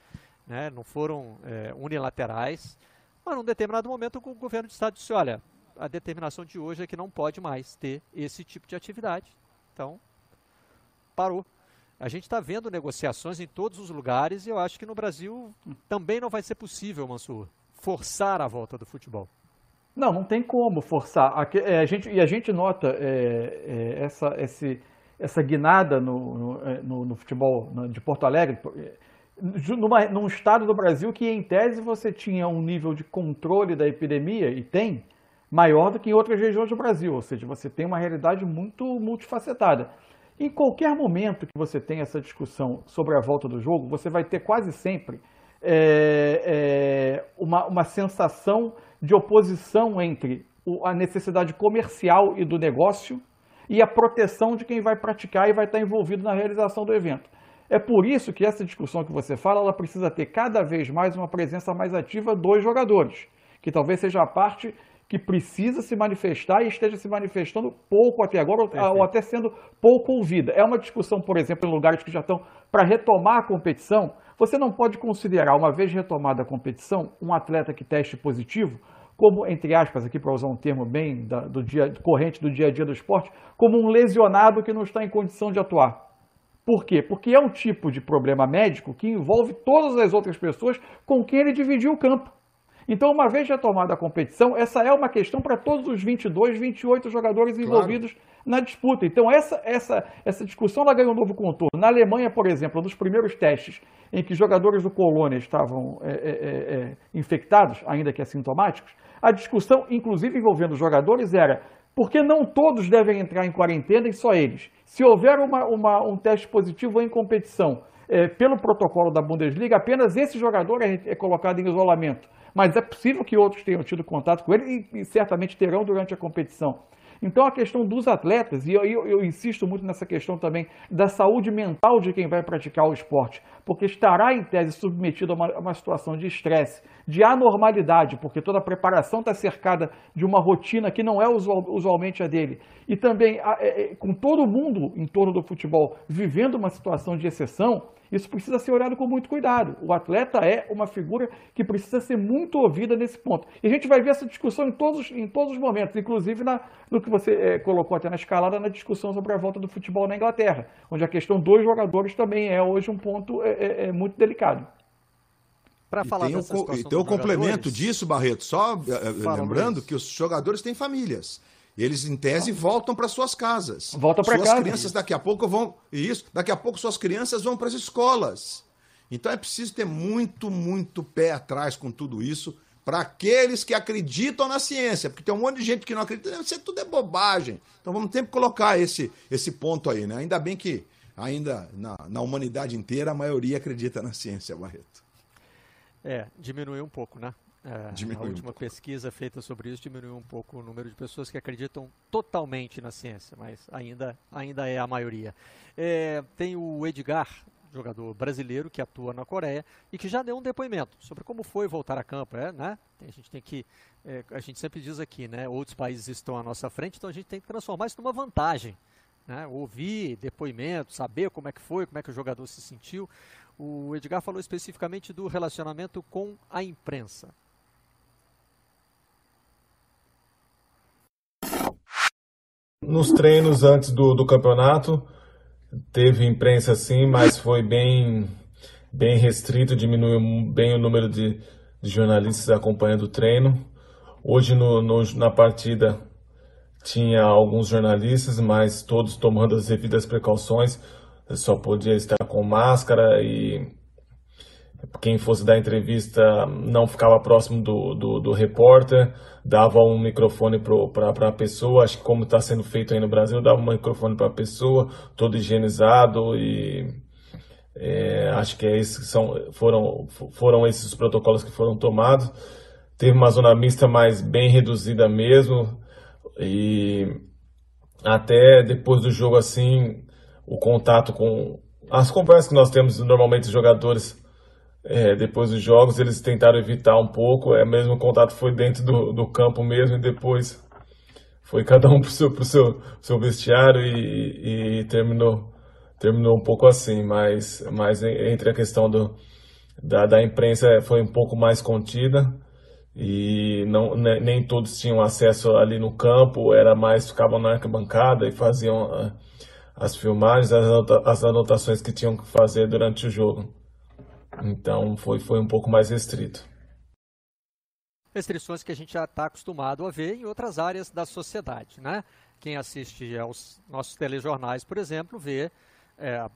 né, não foram é, unilaterais. Mas num determinado momento o governo do estado disse, olha, a determinação de hoje é que não pode mais ter esse tipo de atividade. Então, parou. A gente está vendo negociações em todos os lugares e eu acho que no Brasil também não vai ser possível, Mansur, forçar a volta do futebol. Não, não tem como forçar. A, é, a gente, e a gente nota é, é, essa, esse, essa guinada no, no, é, no, futebol de Porto Alegre, é, numa, num estado do Brasil que, em tese, você tinha um nível de controle da epidemia, e tem, maior do que em outras regiões do Brasil. Ou seja, você tem uma realidade muito multifacetada. Em qualquer momento que você tem essa discussão sobre a volta do jogo, você vai ter quase sempre é, é, uma, uma sensação de oposição entre a necessidade comercial e do negócio e a proteção de quem vai praticar e vai estar envolvido na realização do evento. É por isso que essa discussão que você fala, ela precisa ter cada vez mais uma presença mais ativa dos jogadores, que talvez seja a parte que precisa se manifestar e esteja se manifestando pouco até agora, ou, ou até sendo pouco ouvida. É uma discussão, por exemplo, em lugares que já estão para retomar a competição. Você não pode considerar, uma vez retomada a competição, um atleta que teste positivo como, entre aspas, aqui para usar um termo bem da, do dia, corrente do dia a dia do esporte, como um lesionado que não está em condição de atuar. Por quê? Porque é um tipo de problema médico que envolve todas as outras pessoas com quem ele dividiu o campo. Então, uma vez retomada a competição, essa é uma questão para todos os 22, 28 jogadores envolvidos claro. na disputa. Então, essa, essa, essa discussão ela ganhou um novo contorno. Na Alemanha, por exemplo, dos primeiros testes em que jogadores do Colônia estavam é, é, é, infectados, ainda que assintomáticos, a discussão, inclusive envolvendo os jogadores, era por que não todos devem entrar em quarentena e só eles? Se houver uma, uma, um teste positivo em competição, é, pelo protocolo da Bundesliga, apenas esse jogador é, é colocado em isolamento mas é possível que outros tenham tido contato com ele e, e certamente terão durante a competição. Então a questão dos atletas, e eu, eu, eu, insisto muito nessa questão também da saúde mental de quem vai praticar o esporte, porque estará em tese submetido a uma, a uma situação de estresse, de anormalidade, porque toda a preparação está cercada de uma rotina que não é usual, usualmente a dele. E também a, é, é, com todo mundo em torno do futebol vivendo uma situação de exceção, isso precisa ser olhado com muito cuidado. O atleta é uma figura que precisa ser muito ouvida nesse ponto. E a gente vai ver essa discussão em todos, em todos os momentos, inclusive na, no que você é, colocou até na escalada, na discussão sobre a volta do futebol na Inglaterra, onde a questão dos jogadores também é hoje um ponto é, é, é muito delicado. Para falar tem dessa um, E tem o um complemento disso, Barreto, só lembrando que os jogadores têm famílias. Eles, em tese, voltam para suas casas. Voltam para casa. Suas crianças daqui a pouco vão. Isso, daqui a pouco suas crianças vão para as escolas. Então é preciso ter muito, muito pé atrás com tudo isso para aqueles que acreditam na ciência, porque tem um monte de gente que não acredita, isso tudo é bobagem. Então vamos sempre colocar esse, esse ponto aí, né? Ainda bem que ainda na, na humanidade inteira a maioria acredita na ciência, Barreto. É, diminuiu um pouco, né? É, a última um pesquisa feita sobre isso diminuiu um pouco o número de pessoas que acreditam totalmente na ciência, mas ainda, ainda é a maioria. É, tem o Edgar, jogador brasileiro que atua na Coreia e que já deu um depoimento sobre como foi voltar a campo. É, né? A gente tem que, é, a gente sempre diz aqui, né? Outros países estão à nossa frente, então a gente tem que transformar isso numa vantagem. Né? Ouvir depoimento, saber como é que foi, como é que o jogador se sentiu. O Edgar falou especificamente do relacionamento com a imprensa. Nos treinos antes do, do campeonato, teve imprensa sim, mas foi bem, bem restrito, diminuiu bem o número de, de jornalistas acompanhando o treino. Hoje no, no, na partida tinha alguns jornalistas, mas todos tomando as devidas precauções. Só podia estar com máscara e quem fosse dar entrevista não ficava próximo do, do, do repórter, dava um microfone para a pessoa, acho que como está sendo feito aí no Brasil, dava um microfone para a pessoa, todo higienizado e é, acho que é esses são, foram, foram esses os protocolos que foram tomados. Teve uma zona mista, mas bem reduzida mesmo e até depois do jogo assim, o contato com as conversas que nós temos normalmente os jogadores é, depois dos jogos eles tentaram evitar um pouco, é mesmo o contato foi dentro do, do campo mesmo e depois foi cada um pro seu, pro seu, seu vestiário e, e terminou terminou um pouco assim, mas, mas entre a questão do, da, da imprensa foi um pouco mais contida e não, nem, nem todos tinham acesso ali no campo, era mais ficavam na arquibancada e faziam as filmagens, as, anota as anotações que tinham que fazer durante o jogo. Então foi, foi um pouco mais restrito. Restrições que a gente já está acostumado a ver em outras áreas da sociedade. Né? Quem assiste aos nossos telejornais, por exemplo, vê é,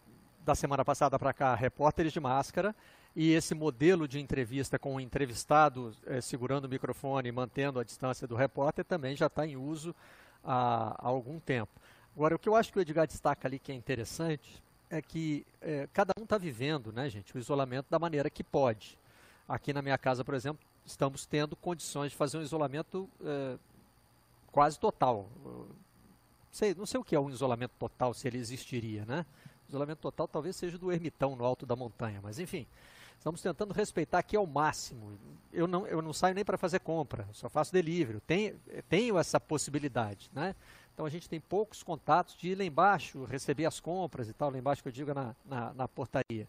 da semana passada para cá repórteres de máscara e esse modelo de entrevista com o entrevistado é, segurando o microfone e mantendo a distância do repórter também já está em uso há, há, algum tempo. Agora, o que eu acho que o Edgar destaca ali que é interessante é que é, cada um está vivendo, né, gente, o isolamento da maneira que pode. Aqui na minha casa, por exemplo, estamos tendo condições de fazer um isolamento é, quase total. Sei, não sei o que é um isolamento total, se ele existiria, né? Isolamento total talvez seja do ermitão no alto da montanha, mas enfim, estamos tentando respeitar aqui ao máximo. Eu não, eu não saio nem para fazer compra, só faço delivery. Tenho, tenho essa possibilidade, né? Então a gente tem poucos contatos de ir lá embaixo, receber as compras e tal, lá embaixo que eu digo na, na, na portaria.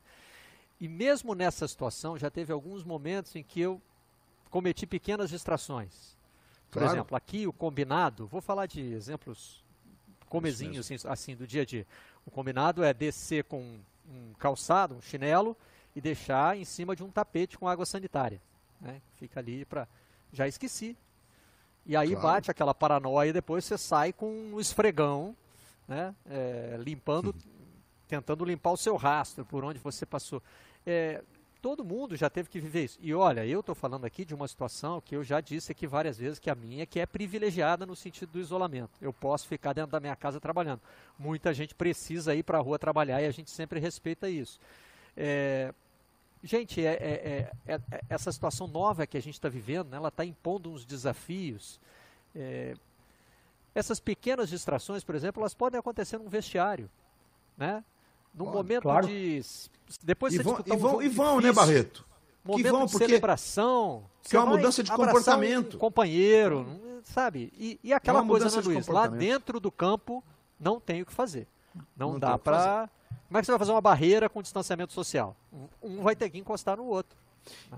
E mesmo nessa situação, já teve alguns momentos em que eu cometi pequenas distrações. Por claro. exemplo, aqui o combinado, vou falar de exemplos comezinhos assim, assim, do dia a dia. O combinado é descer com um calçado, um chinelo e deixar em cima de um tapete com água sanitária. Né? Fica ali para. Já esqueci. E aí claro. bate aquela paranoia e depois você sai com um esfregão, né? É, limpando, tentando limpar o seu rastro por onde você passou. É, todo mundo já teve que viver isso. E olha, eu estou falando aqui de uma situação que eu já disse aqui várias vezes, que a minha que é privilegiada no sentido do isolamento. Eu posso ficar dentro da minha casa trabalhando. Muita gente precisa ir para a rua trabalhar e a gente sempre respeita isso. É, gente, é, é, é, é essa situação nova que a gente está vivendo, né, ela está impondo uns desafios. É, essas pequenas distrações, por exemplo, elas podem acontecer num vestiário. Né? Num momento claro. de. Depois e você vão, disputar e vão, um e vão né, Barreto? Momento que vão, porque... de celebração. Que é uma mudança de comportamento. Um companheiro, sabe? E, e aquela é coisa, né, Luiz? Lá dentro do campo não tem o que fazer. Não, não dá para. Como é que você vai fazer uma barreira com distanciamento social? Um vai ter que encostar no outro.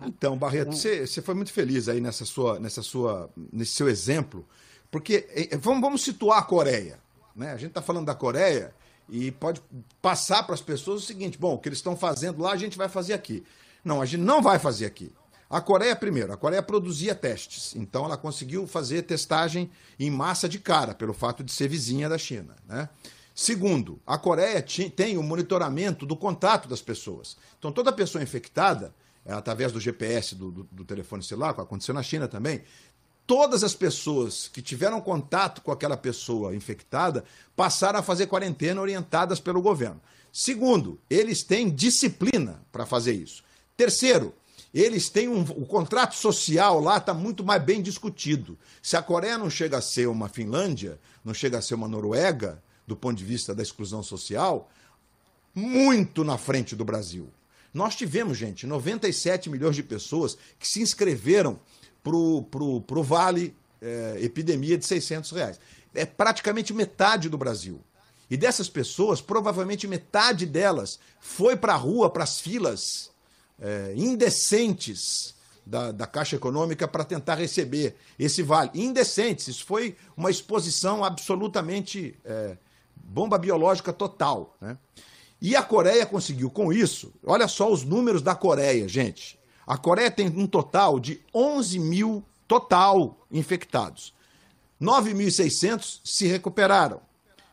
Então, Barreto, você, você foi muito feliz aí nessa sua, nessa sua, nesse seu exemplo, porque vamos, vamos situar a Coreia. Né? A gente está falando da Coreia e pode passar para as pessoas o seguinte: bom, o que eles estão fazendo lá, a gente vai fazer aqui. Não, a gente não vai fazer aqui. A Coreia, primeiro, a Coreia produzia testes, então ela conseguiu fazer testagem em massa de cara, pelo fato de ser vizinha da China. Né? Segundo, a Coreia tem o monitoramento do contato das pessoas. Então, toda pessoa infectada, é, através do GPS do, do, do telefone celular, que aconteceu na China também, todas as pessoas que tiveram contato com aquela pessoa infectada passaram a fazer quarentena orientadas pelo governo. Segundo, eles têm disciplina para fazer isso. Terceiro, eles têm um. O contrato social lá está muito mais bem discutido. Se a Coreia não chega a ser uma Finlândia, não chega a ser uma Noruega, do ponto de vista da exclusão social, muito na frente do Brasil. Nós tivemos, gente, 97 milhões de pessoas que se inscreveram pro, pro Vale é, Epidemia de 600 reais. É praticamente metade do Brasil. E dessas pessoas, provavelmente metade delas foi para a rua, para as filas é, indecentes da, da Caixa Econômica para tentar receber esse vale. Indecentes. Isso foi uma exposição absolutamente é, bomba biológica total. Né? E a Coreia conseguiu com isso. Olha só os números da Coreia, gente. A Coreia tem um total de 11 mil total infectados. 9.600 se recuperaram.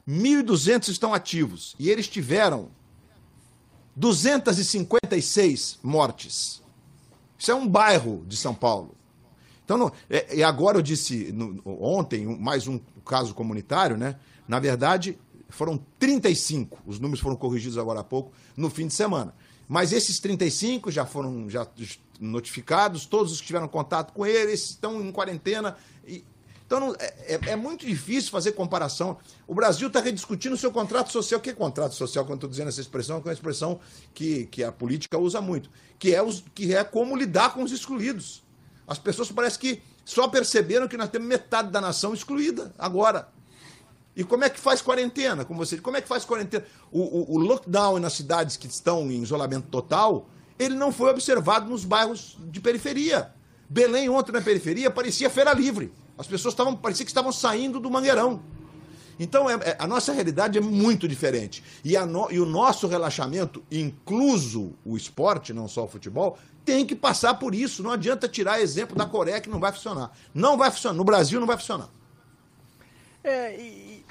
1.200 estão ativos. E eles tiveram 256 mortes. Isso é um bairro de São Paulo. Então, não, é, e agora eu disse no, ontem, mais um caso comunitário, né? Na verdade, foram 35, os números foram corrigidos agora há pouco, no fim de semana. Mas esses 35 já foram já notificados, todos os que tiveram contato com eles estão em quarentena. E, então não, é, é, é, muito difícil fazer comparação. O Brasil está rediscutindo o seu contrato social. O que é contrato social? Quando estou dizendo essa expressão, é uma expressão que, que a política usa muito, que é, os, que é como lidar com os excluídos. As pessoas parece que só perceberam que nós temos metade da nação excluída agora. E como é que faz quarentena? Como, você, como é que faz quarentena? O, o, o, lockdown nas cidades que estão em isolamento total, ele não foi observado nos bairros de periferia. Belém, ontem na periferia, parecia feira livre. As pessoas estavam, parecia que estavam saindo do mangueirão. Então, é, é, a nossa realidade é muito diferente. E, no, e o nosso relaxamento, incluso o esporte, não só o futebol, tem que passar por isso. Não adianta tirar exemplo da Coreia que não vai funcionar. Não vai funcionar. No Brasil não vai funcionar. É, e,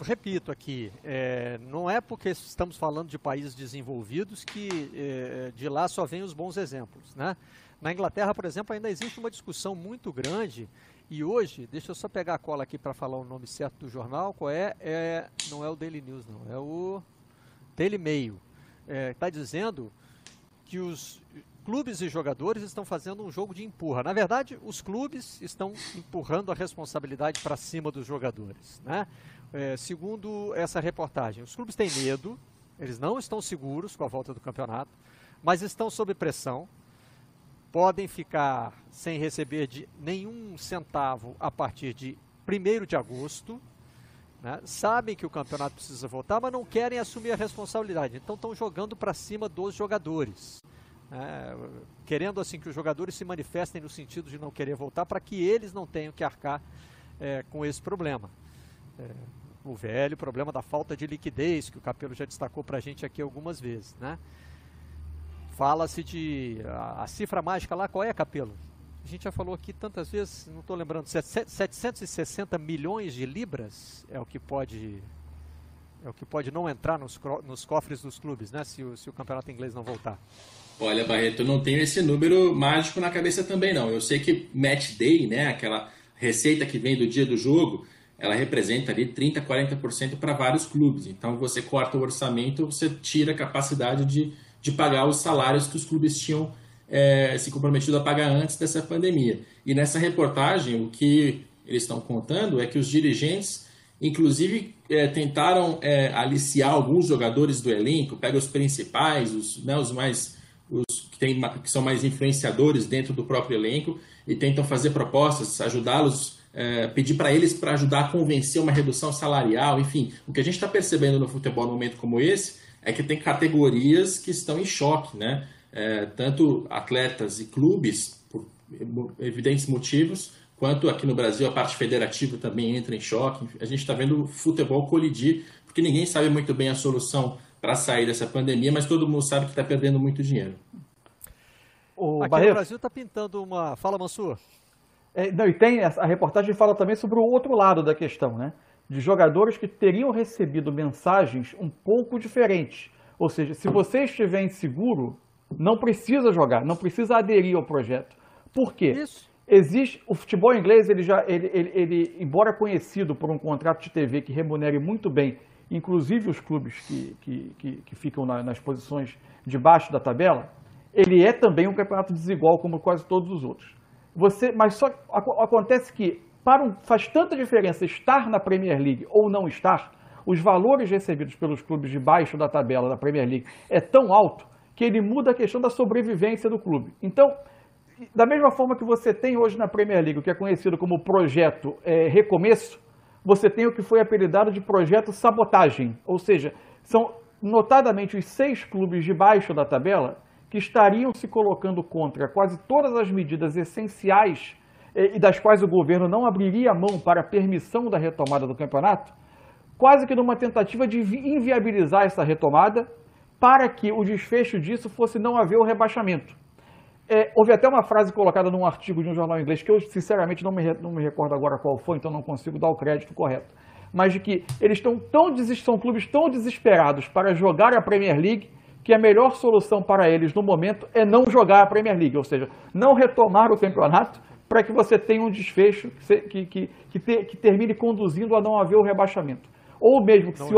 repito aqui, é, não é porque estamos falando de países desenvolvidos que é, de lá só vem os bons exemplos. Né? Na Inglaterra, por exemplo, ainda existe uma discussão muito grande e hoje, deixa eu só pegar a cola aqui para falar o nome certo do jornal, qual é? é não é o Daily News, não, é o Daily Mail. Está é, dizendo que os clubes e jogadores estão fazendo um jogo de empurra. Na verdade, os clubes estão empurrando a responsabilidade para cima dos jogadores. Né? É, segundo essa reportagem, os clubes têm medo, eles não estão seguros com a volta do campeonato, mas estão sob pressão podem ficar sem receber de nenhum centavo a partir de 1 de agosto. Né? Sabem que o campeonato precisa voltar, mas não querem assumir a responsabilidade. Então estão jogando para cima dos jogadores. Né? Querendo assim que os jogadores se manifestem no sentido de não querer voltar para que eles não tenham que arcar é, com esse problema. É, o velho problema da falta de liquidez, que o Capelo já destacou para a gente aqui algumas vezes. Né? Fala-se de. A, a, cifra mágica lá, qual é, Capelo? A gente já falou aqui tantas vezes, não estou lembrando, 760 milhões de libras é o que pode. É o que pode não entrar nos, nos cofres dos clubes, né? Se se o campeonato inglês não voltar. Olha, Barreto, eu não tenho esse número mágico na cabeça também, não. Eu sei que match day, né? Aquela receita que vem do dia do jogo, ela representa ali 30, 40% para vários clubes. Então você corta o orçamento, você tira a capacidade de de pagar os salários que os clubes tinham é, se comprometido a pagar antes dessa pandemia. E nessa reportagem, o que eles estão contando é que os dirigentes, inclusive, é, tentaram é, aliciar alguns jogadores do elenco, pega os principais, os, né, os mais os que, tem, que são mais influenciadores dentro do próprio elenco e tentam fazer propostas, ajudá-los, é, pedir para eles para ajudar a convencer uma redução salarial, enfim, o que a gente está percebendo no futebol num momento como esse é que tem categorias que estão em choque, né? É, tanto atletas e clubes, por evidentes motivos, quanto aqui no Brasil a parte federativa também entra em choque. A gente está vendo o futebol colidir, porque ninguém sabe muito bem a solução para sair dessa pandemia, mas todo mundo sabe que está perdendo muito dinheiro. O aqui Barreto, no Brasil está pintando uma. Fala, Mansur. É, não, e tem a reportagem fala também sobre o outro lado da questão, né? de jogadores que teriam recebido mensagens um pouco diferentes. Ou seja, se você estiver inseguro, não precisa jogar, não precisa aderir ao projeto. Por quê? Isso. Existe o futebol inglês, ele já, ele, ele, ele, embora conhecido por um contrato de TV que remunere muito bem, inclusive os clubes que, que, que, que ficam na, nas posições de baixo da tabela, ele é também um campeonato desigual como quase todos os outros. Você, mas só acontece que para um, faz tanta diferença estar na Premier League ou não estar, os valores recebidos pelos clubes de baixo da tabela da Premier League é tão alto que ele muda a questão da sobrevivência do clube. Então, da mesma forma que você tem hoje na Premier League, o que é conhecido como projeto é, recomeço, você tem o que foi apelidado de projeto sabotagem, ou seja, são notadamente os seis clubes de baixo da tabela que estariam se colocando contra quase todas as medidas essenciais e das quais o governo não abriria mão para a permissão da retomada do campeonato, quase que numa tentativa de inviabilizar essa retomada, para que o desfecho disso fosse não haver o rebaixamento. É, houve até uma frase colocada num artigo de um jornal inglês que eu, sinceramente, não me, não me recordo agora qual foi, então não consigo dar o crédito correto. Mas de que eles estão tão são clubes tão desesperados para jogar a Premier League que a melhor solução para eles no momento é não jogar a Premier League, ou seja, não retomar o campeonato para que você tenha um desfecho que, que, que, te, que, termine conduzindo a não haver o rebaixamento. Ou mesmo que se, se,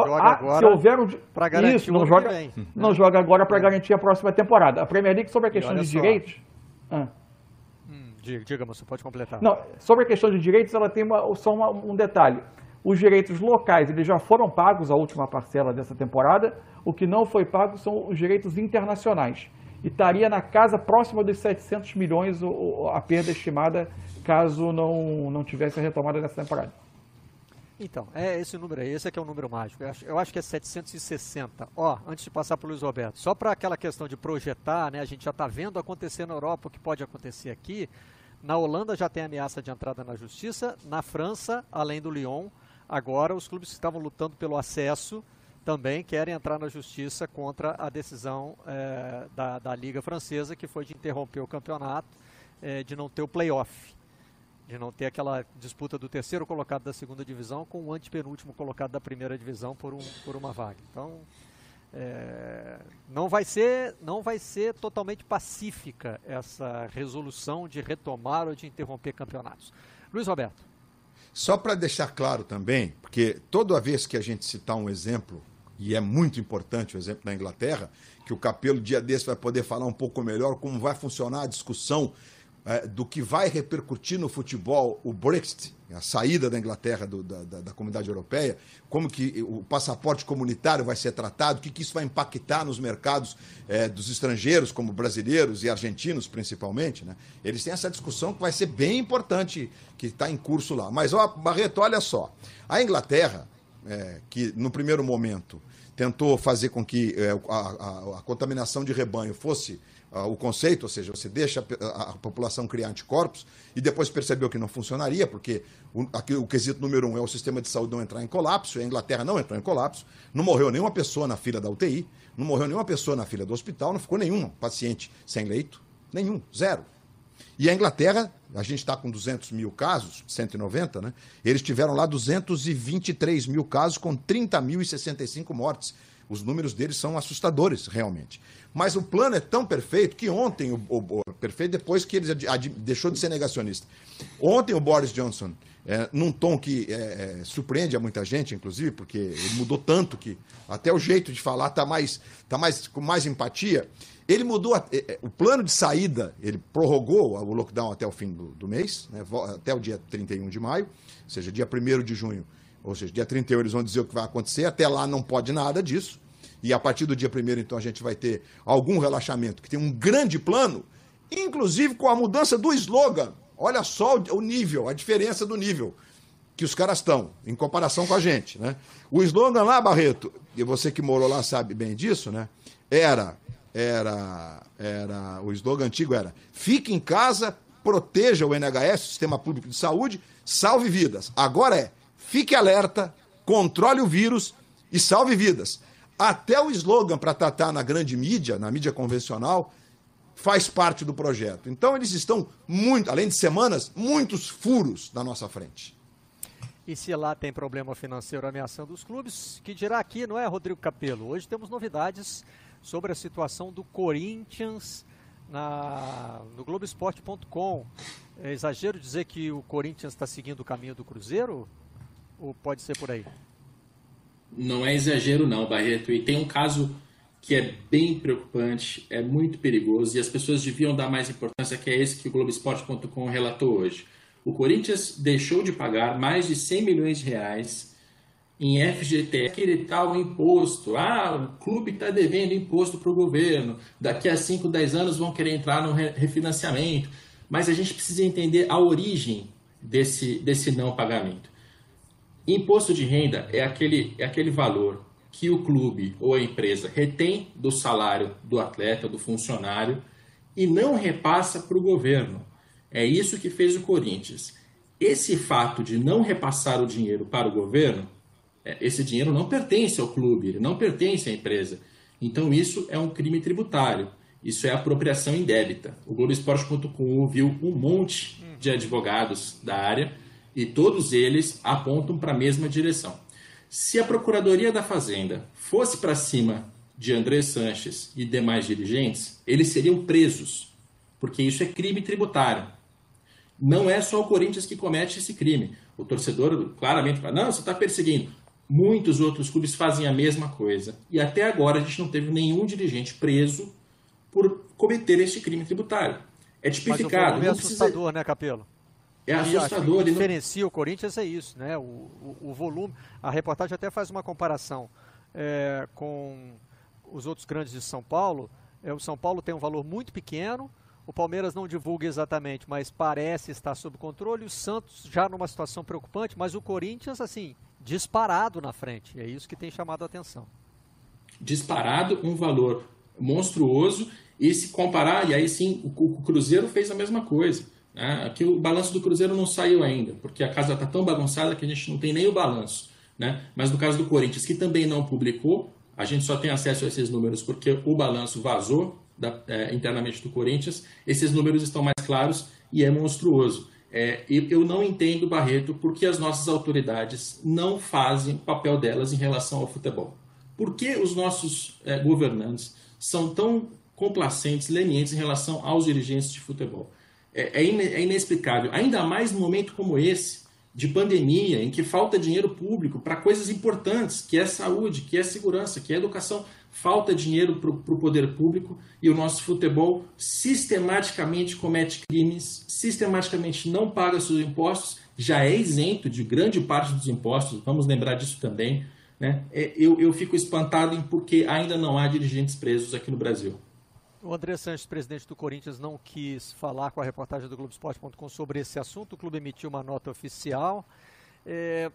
houver um. Isso, não joga, não joga agora para garantir a próxima temporada. A Premier League, sobre a questão de só. direitos. Ah. Hum, diga, diga, você pode completar. Não, sobre a questão de direitos, ela tem uma, só uma, um detalhe. Os direitos locais, eles já foram pagos a última parcela dessa temporada. O que não foi pago são os direitos internacionais e estaria na casa próxima dos 700 milhões a perda estimada caso não, não tivesse a retomada dessa temporada. Então, é esse número aí, esse é que é o número mágico. Eu acho, eu acho que é 760. Ó, antes de passar para o Luiz Roberto, só para aquela questão de projetar, né? A gente já está vendo acontecer na Europa o que pode acontecer aqui. Na Holanda já tem ameaça de entrada na justiça. Na França, além do Lyon, Agora, os clubes que estavam lutando pelo acesso também querem entrar na justiça contra a decisão é, da, da Liga Francesa, que foi de interromper o campeonato, é, de não ter o playoff, de não ter aquela disputa do terceiro colocado da segunda divisão com o antepenúltimo colocado da primeira divisão por, um, por uma vaga. Então, é, não vai ser não vai ser totalmente pacífica essa resolução de retomar ou de interromper campeonatos. Luiz Roberto. Só para deixar claro também, porque toda vez que a gente citar um exemplo, e é muito importante o exemplo da Inglaterra, que o Capelo dia desse vai poder falar um pouco melhor como vai funcionar a discussão é, do que vai repercutir no futebol o Brexit, a saída da Inglaterra do, da, da, da, comunidade europeia, como que o passaporte comunitário vai ser tratado, o que, que isso vai impactar nos mercados é, dos estrangeiros, como brasileiros e argentinos principalmente. Né? Eles têm essa discussão que vai ser bem importante, que está em curso lá. Mas, ó, Barreto, olha só, a Inglaterra, é, que no primeiro momento tentou fazer com que é, a, a, a contaminação de rebanho fosse o conceito, ou seja, você deixa a, a, população criar anticorpos e depois percebeu que não funcionaria, porque o, aqui, o quesito número um é o sistema de saúde não entrar em colapso, e a Inglaterra não entrou em colapso, não morreu nenhuma pessoa na fila da UTI, não morreu nenhuma pessoa na fila do hospital, não ficou nenhum paciente sem leito, nenhum, zero. E a Inglaterra, a gente está com 200 mil casos, 190, né? Eles tiveram lá 223 mil casos com 30.065 mortes. Os números deles são assustadores, realmente. Mas o plano é tão perfeito que ontem, o, o, o perfeito depois que ele deixou de ser negacionista. Ontem o Boris Johnson, é, num tom que é, é, surpreende a muita gente, inclusive, porque ele mudou tanto que até o jeito de falar está mais, tá mais, com mais empatia. Ele mudou a, é, é, o plano de saída, ele prorrogou o lockdown até o fim do, do mês, né, até o dia 31 de maio, ou seja, dia 1 de junho ou seja, dia 31 eles vão dizer o que vai acontecer, até lá não pode nada disso. E a partir do dia 1 então, a gente vai ter algum relaxamento, que tem um grande plano, inclusive com a mudança do slogan. Olha só o nível, a diferença do nível que os caras estão, em comparação com a gente. Né? O slogan lá, Barreto, e você que morou lá sabe bem disso, né? Era, era, era, o slogan antigo era: fique em casa, proteja o NHS, o Sistema Público de Saúde, salve vidas. Agora é fique alerta, controle o vírus e salve vidas. Até o slogan para tratar na grande mídia, na mídia convencional, faz parte do projeto. Então eles estão muito, além de semanas, muitos furos na nossa frente. E se lá tem problema financeiro ameaçando os clubes, que dirá aqui, não é, Rodrigo Capello? Hoje temos novidades sobre a situação do Corinthians na, no Globoesporte.com. É exagero dizer que o Corinthians está seguindo o caminho do Cruzeiro? Ou pode ser por aí? Não é exagero não, Barreto. E tem um caso que é bem preocupante, é muito perigoso e as pessoas deviam dar mais importância que é esse que o Globoesporte.com relatou hoje. O Corinthians deixou de pagar mais de 100 milhões de reais em FGTS, aquele tal imposto. Ah, o clube está devendo imposto para o governo. Daqui a 5, 10 anos vão querer entrar no refinanciamento. Mas a gente precisa entender a origem desse, desse não pagamento. Imposto de renda é aquele, é aquele valor que o clube ou a empresa retém do salário do atleta, do funcionário, e não repassa para o governo. É isso que fez o Corinthians. Esse fato de não repassar o dinheiro para o governo, é, esse dinheiro não pertence ao clube, não pertence à empresa. Então isso é um crime tributário. Isso é apropriação indébita. O Globoesporte.com ouviu um monte de advogados da área e todos eles apontam para a mesma direção. Se a Procuradoria da Fazenda fosse para cima de André Sanches e demais dirigentes, eles seriam presos, porque isso é crime tributário. Não é só o Corinthians que comete esse crime. O torcedor claramente fala: não, você está perseguindo. Muitos outros clubes fazem a mesma coisa. E até agora a gente não teve nenhum dirigente preso por cometer este crime tributário. É tipificado. Mas o é assustador, precisa... né, Capelo? É assustador. O que diferencia o Corinthians é isso, né? O, o, o, volume. A reportagem até faz uma comparação é, com os outros grandes de São Paulo. É, o São Paulo tem um valor muito pequeno. O Palmeiras não divulga exatamente, mas parece estar sob controle. O Santos já numa situação preocupante, mas o Corinthians, assim, disparado na frente. É isso que tem chamado a atenção. Disparado, um valor monstruoso. E se comparar, e aí sim, o, o Cruzeiro fez a mesma coisa. Né? Aqui o balanço do Cruzeiro não saiu ainda, porque a casa está tão bagunçada que a gente não tem nem o balanço. Né? Mas no caso do Corinthians, que também não publicou, a gente só tem acesso a esses números porque o balanço vazou da, é, internamente do Corinthians. Esses números estão mais claros e é monstruoso. É, eu não entendo, Barreto, porque as nossas autoridades não fazem o papel delas em relação ao futebol. Por que os nossos é, governantes são tão complacentes, lenientes em relação aos dirigentes de futebol? É, é, é inexplicável, ainda mais num momento como esse, de pandemia, em que falta dinheiro público para coisas importantes, que é saúde, que é segurança, que é educação. Falta dinheiro para o poder público e o nosso futebol sistematicamente comete crimes, sistematicamente não paga seus impostos, já é isento de grande parte dos impostos, vamos lembrar disso também. Né? É, eu, eu fico espantado em porque ainda não há dirigentes presos aqui no Brasil. O André Sanches, presidente do Corinthians, não quis falar com a reportagem do Globoesporte.com sobre esse assunto. O clube emitiu uma nota oficial. É,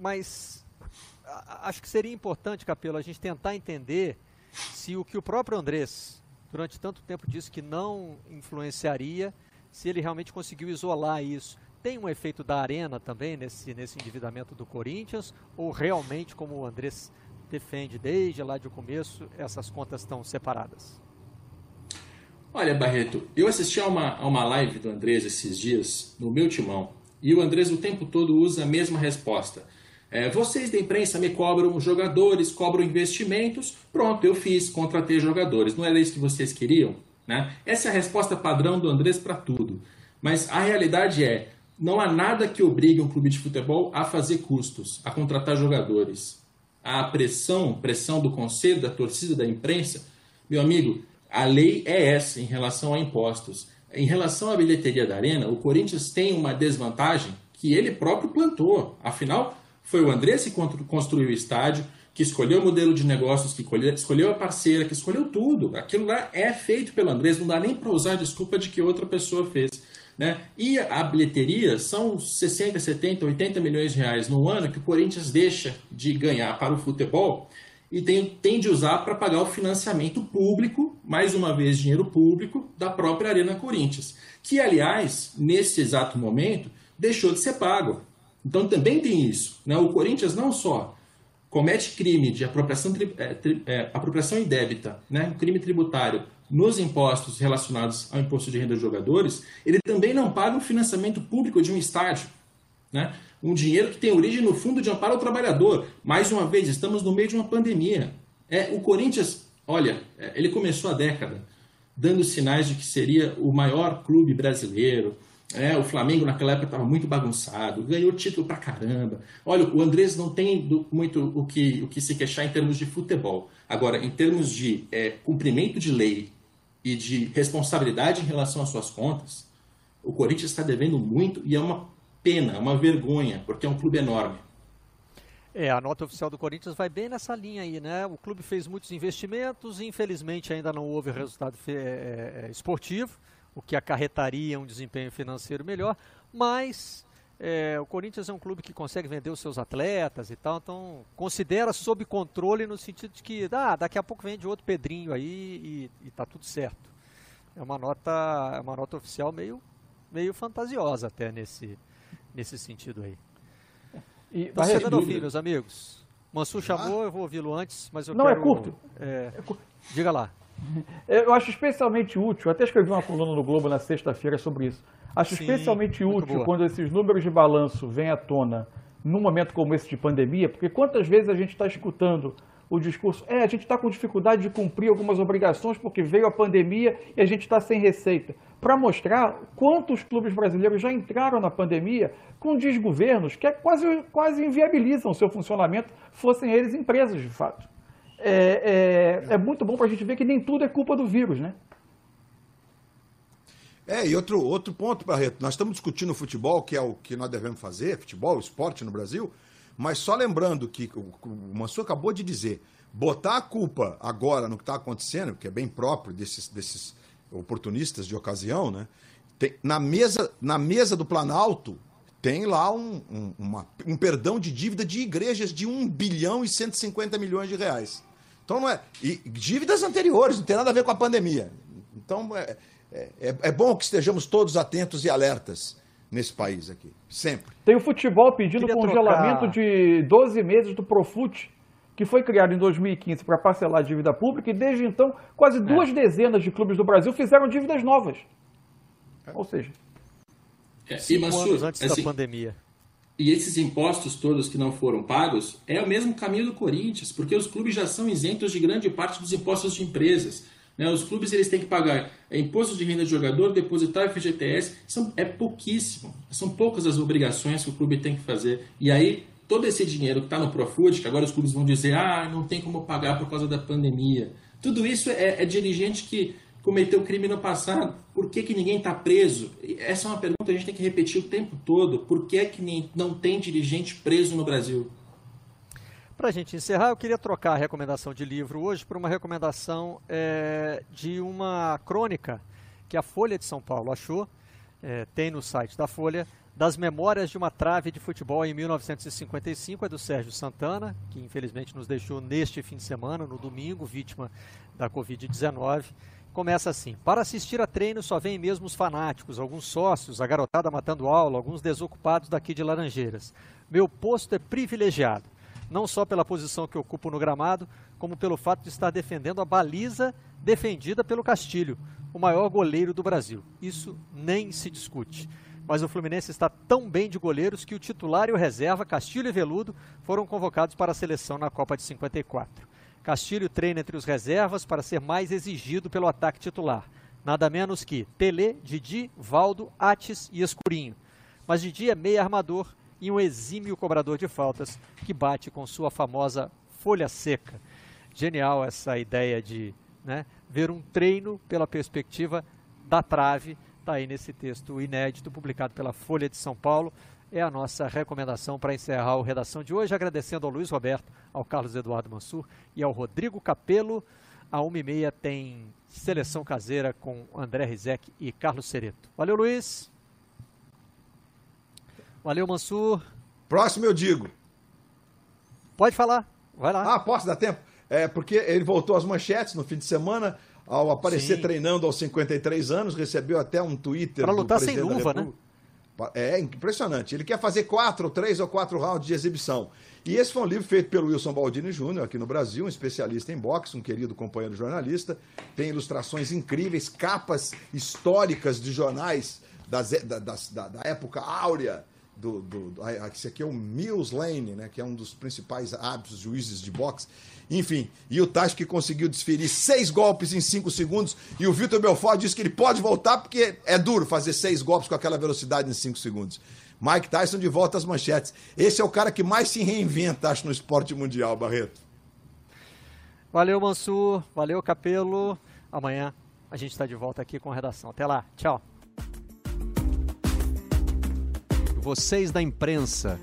mas acho que seria importante, Capelo, a gente tentar entender se o que o próprio Andrés, durante tanto tempo, disse que não influenciaria, se ele realmente conseguiu isolar isso. Tem um efeito da arena também nesse, nesse endividamento do Corinthians? Ou realmente, como o Andrés defende desde lá de começo, essas contas estão separadas? Olha, Barreto, eu assisti a uma, a uma live do Andrés esses dias, no meu timão, e o Andrés o tempo todo usa a mesma resposta. É, vocês da imprensa me cobram jogadores, cobram investimentos, pronto, eu fiz, contratei jogadores. Não era isso que vocês queriam? Né? Essa é a resposta padrão do Andrés para tudo. Mas a realidade é, não há nada que obrigue um clube de futebol a fazer custos, a contratar jogadores. A pressão, pressão do conselho, da torcida, da imprensa, meu amigo, a lei é essa em relação a impostos. Em relação à bilheteria da Arena, o Corinthians tem uma desvantagem que ele próprio plantou. Afinal, foi o Andrés que construiu o estádio, que escolheu o modelo de negócios, que escolheu a parceira, que escolheu tudo. Aquilo lá é feito pelo Andrés, não dá nem para usar a desculpa de que outra pessoa fez. Né? E a bilheteria são 60, 70, 80 milhões de reais no ano que o Corinthians deixa de ganhar para o futebol e tem, tem de usar para pagar o financiamento público, mais uma vez dinheiro público, da própria Arena Corinthians, que, aliás, nesse exato momento, deixou de ser pago. Então também tem isso. Né? O Corinthians não só comete crime de apropriação, é, é, apropriação indébita, né? crime tributário nos impostos relacionados ao imposto de renda dos jogadores, ele também não paga o financiamento público de um estádio. Né? Um dinheiro que tem origem no Fundo de Amparo ao Trabalhador. Mais uma vez, estamos no meio de uma pandemia. É, o Corinthians, olha, é, ele começou a década dando sinais de que seria o maior clube brasileiro. É, o Flamengo naquela época estava muito bagunçado, ganhou título pra caramba. Olha, o Andrés não tem muito o que, o que se queixar em termos de futebol. Agora, em termos de é, cumprimento de lei e de responsabilidade em relação às suas contas, o Corinthians está devendo muito e é uma pena, é uma vergonha, porque é um clube enorme. É, a nota oficial do Corinthians vai bem nessa linha aí, né? O clube fez muitos investimentos infelizmente ainda não houve resultado é, é, esportivo, o que acarretaria um desempenho financeiro melhor, mas é, o Corinthians é um clube que consegue vender os seus atletas e tal, então considera sob controle no sentido de que ah, daqui a pouco vende outro Pedrinho aí e, e tá tudo certo. É uma nota, é uma nota oficial meio, meio fantasiosa até nesse, nesse sentido aí. E, tá chegando ao fim, meus amigos. Mansur chamou, eu vou ouvi-lo antes, mas eu Não, quero, é curto. É, é curto. Diga lá. Eu acho especialmente útil, até escrevi uma coluna no Globo na sexta-feira sobre isso. Acho Sim, especialmente útil quando esses números de balanço vêm à tona num momento como esse de pandemia, porque quantas vezes a gente está escutando o discurso, é, a gente está com dificuldade de cumprir algumas obrigações porque veio a pandemia e a gente está sem receita. Para mostrar quantos clubes brasileiros já entraram na pandemia com desgovernos que é quase, quase inviabilizam o seu funcionamento, fossem eles empresas de fato. É, é, é muito bom para a gente ver que nem tudo é culpa do vírus, né? É, e outro, outro ponto, Barreto, nós estamos discutindo futebol, que é o que nós devemos fazer, futebol, esporte no Brasil, mas só lembrando que o, Mansur acabou de dizer, botar a culpa agora no que está acontecendo, que é bem próprio desses, desses oportunistas de ocasião, né? Tem, na, mesa, na mesa do Planalto tem lá um, um, uma, um perdão de dívida de igrejas de 1 bilhão e 150 milhões de reais. Então não é. E dívidas anteriores, não tem nada a ver com a pandemia. Então, é, é, é bom que estejamos todos atentos e alertas nesse país aqui, sempre. Tem o futebol pedindo Queria congelamento trocar- de 12 meses do Profut, que foi criado em 2015 para parcelar a dívida pública e desde então quase duas dezenas de clubes do Brasil fizeram dívidas novas. Ou seja, É, e Mansur, antes assim, da pandemia. E esses impostos todos que não foram pagos é o mesmo caminho do Corinthians, porque os clubes já são isentos de grande parte dos impostos de empresas. Né? Os clubes eles têm que pagar é, imposto de renda de jogador, depositar FGTS, são, é pouquíssimo. São poucas as obrigações que o clube tem que fazer. E aí, todo esse dinheiro que está no Profut, que agora os clubes vão dizer, ah, não tem como pagar por causa da pandemia. Tudo isso é, é dirigente que cometeu crime no passado. Por que, que ninguém está preso? Essa é uma pergunta que a gente tem que repetir o tempo todo. Por que, que não tem dirigente preso no Brasil? Para a gente encerrar, eu queria trocar a recomendação de livro hoje por uma recomendação é, de uma crônica que a Folha de São Paulo achou, é, tem no site da Folha, das memórias de uma trave de futebol em 1955, é do Sérgio Santana, que infelizmente nos deixou neste fim de semana, no domingo, vítima da Covid-19. Começa assim: Para assistir a treino só vêm mesmo os fanáticos, alguns sócios, a garotada matando aula, alguns desocupados daqui de Laranjeiras. Meu posto é privilegiado não só pela posição que ocupo no gramado, como pelo fato de estar defendendo a baliza defendida pelo Castilho, o maior goleiro do Brasil. Isso nem se discute. Mas o Fluminense está tão bem de goleiros que o titular e o reserva, Castilho e Veludo, foram convocados para a seleção na Copa de 54. Castilho treina entre os reservas para ser mais exigido pelo ataque titular. Nada menos que Tele, Didi, Valdo, Ates e Escurinho. Mas Didi é meio armador e um exímio cobrador de faltas que bate com sua famosa folha seca. Genial essa ideia de né, ver um treino pela perspectiva da trave. Está aí nesse texto inédito publicado pela Folha de São Paulo. É a nossa recomendação para encerrar o Redação de hoje, agradecendo ao Luiz Roberto, ao Carlos Eduardo Mansur e ao Rodrigo Capello. A 1h30 tem seleção caseira com André Rizek e Carlos Cereto. Valeu, Luiz! Valeu, Mansur. Próximo eu digo. Pode falar. Vai lá. Ah, posso dar tempo? É, porque ele voltou às manchetes no fim de semana, ao aparecer Sim. treinando aos 53 anos, recebeu até um Twitter. Pra do lutar sem luva, né? República. É impressionante. Ele quer fazer quatro, três ou quatro rounds de exibição. E esse foi um livro feito pelo Wilson Baldini Júnior, aqui no Brasil, um especialista em boxe, um querido companheiro jornalista. Tem ilustrações incríveis, capas históricas de jornais das- da, das- da- da época áurea. Do, do, esse aqui é o Mills Lane, né, que é um dos principais hábitos juízes de boxe. Enfim, e o Tássio que conseguiu desferir seis golpes em cinco segundos. E o Vitor Belfort disse que ele pode voltar porque é duro fazer seis golpes com aquela velocidade em cinco segundos. Mike Tyson de volta às manchetes. Esse é o cara que mais se reinventa, acho, no esporte mundial, Barreto. Valeu, Mansur. Valeu, Capelo. Amanhã a gente está de volta aqui com a redação. Até lá. Tchau. Vocês da imprensa.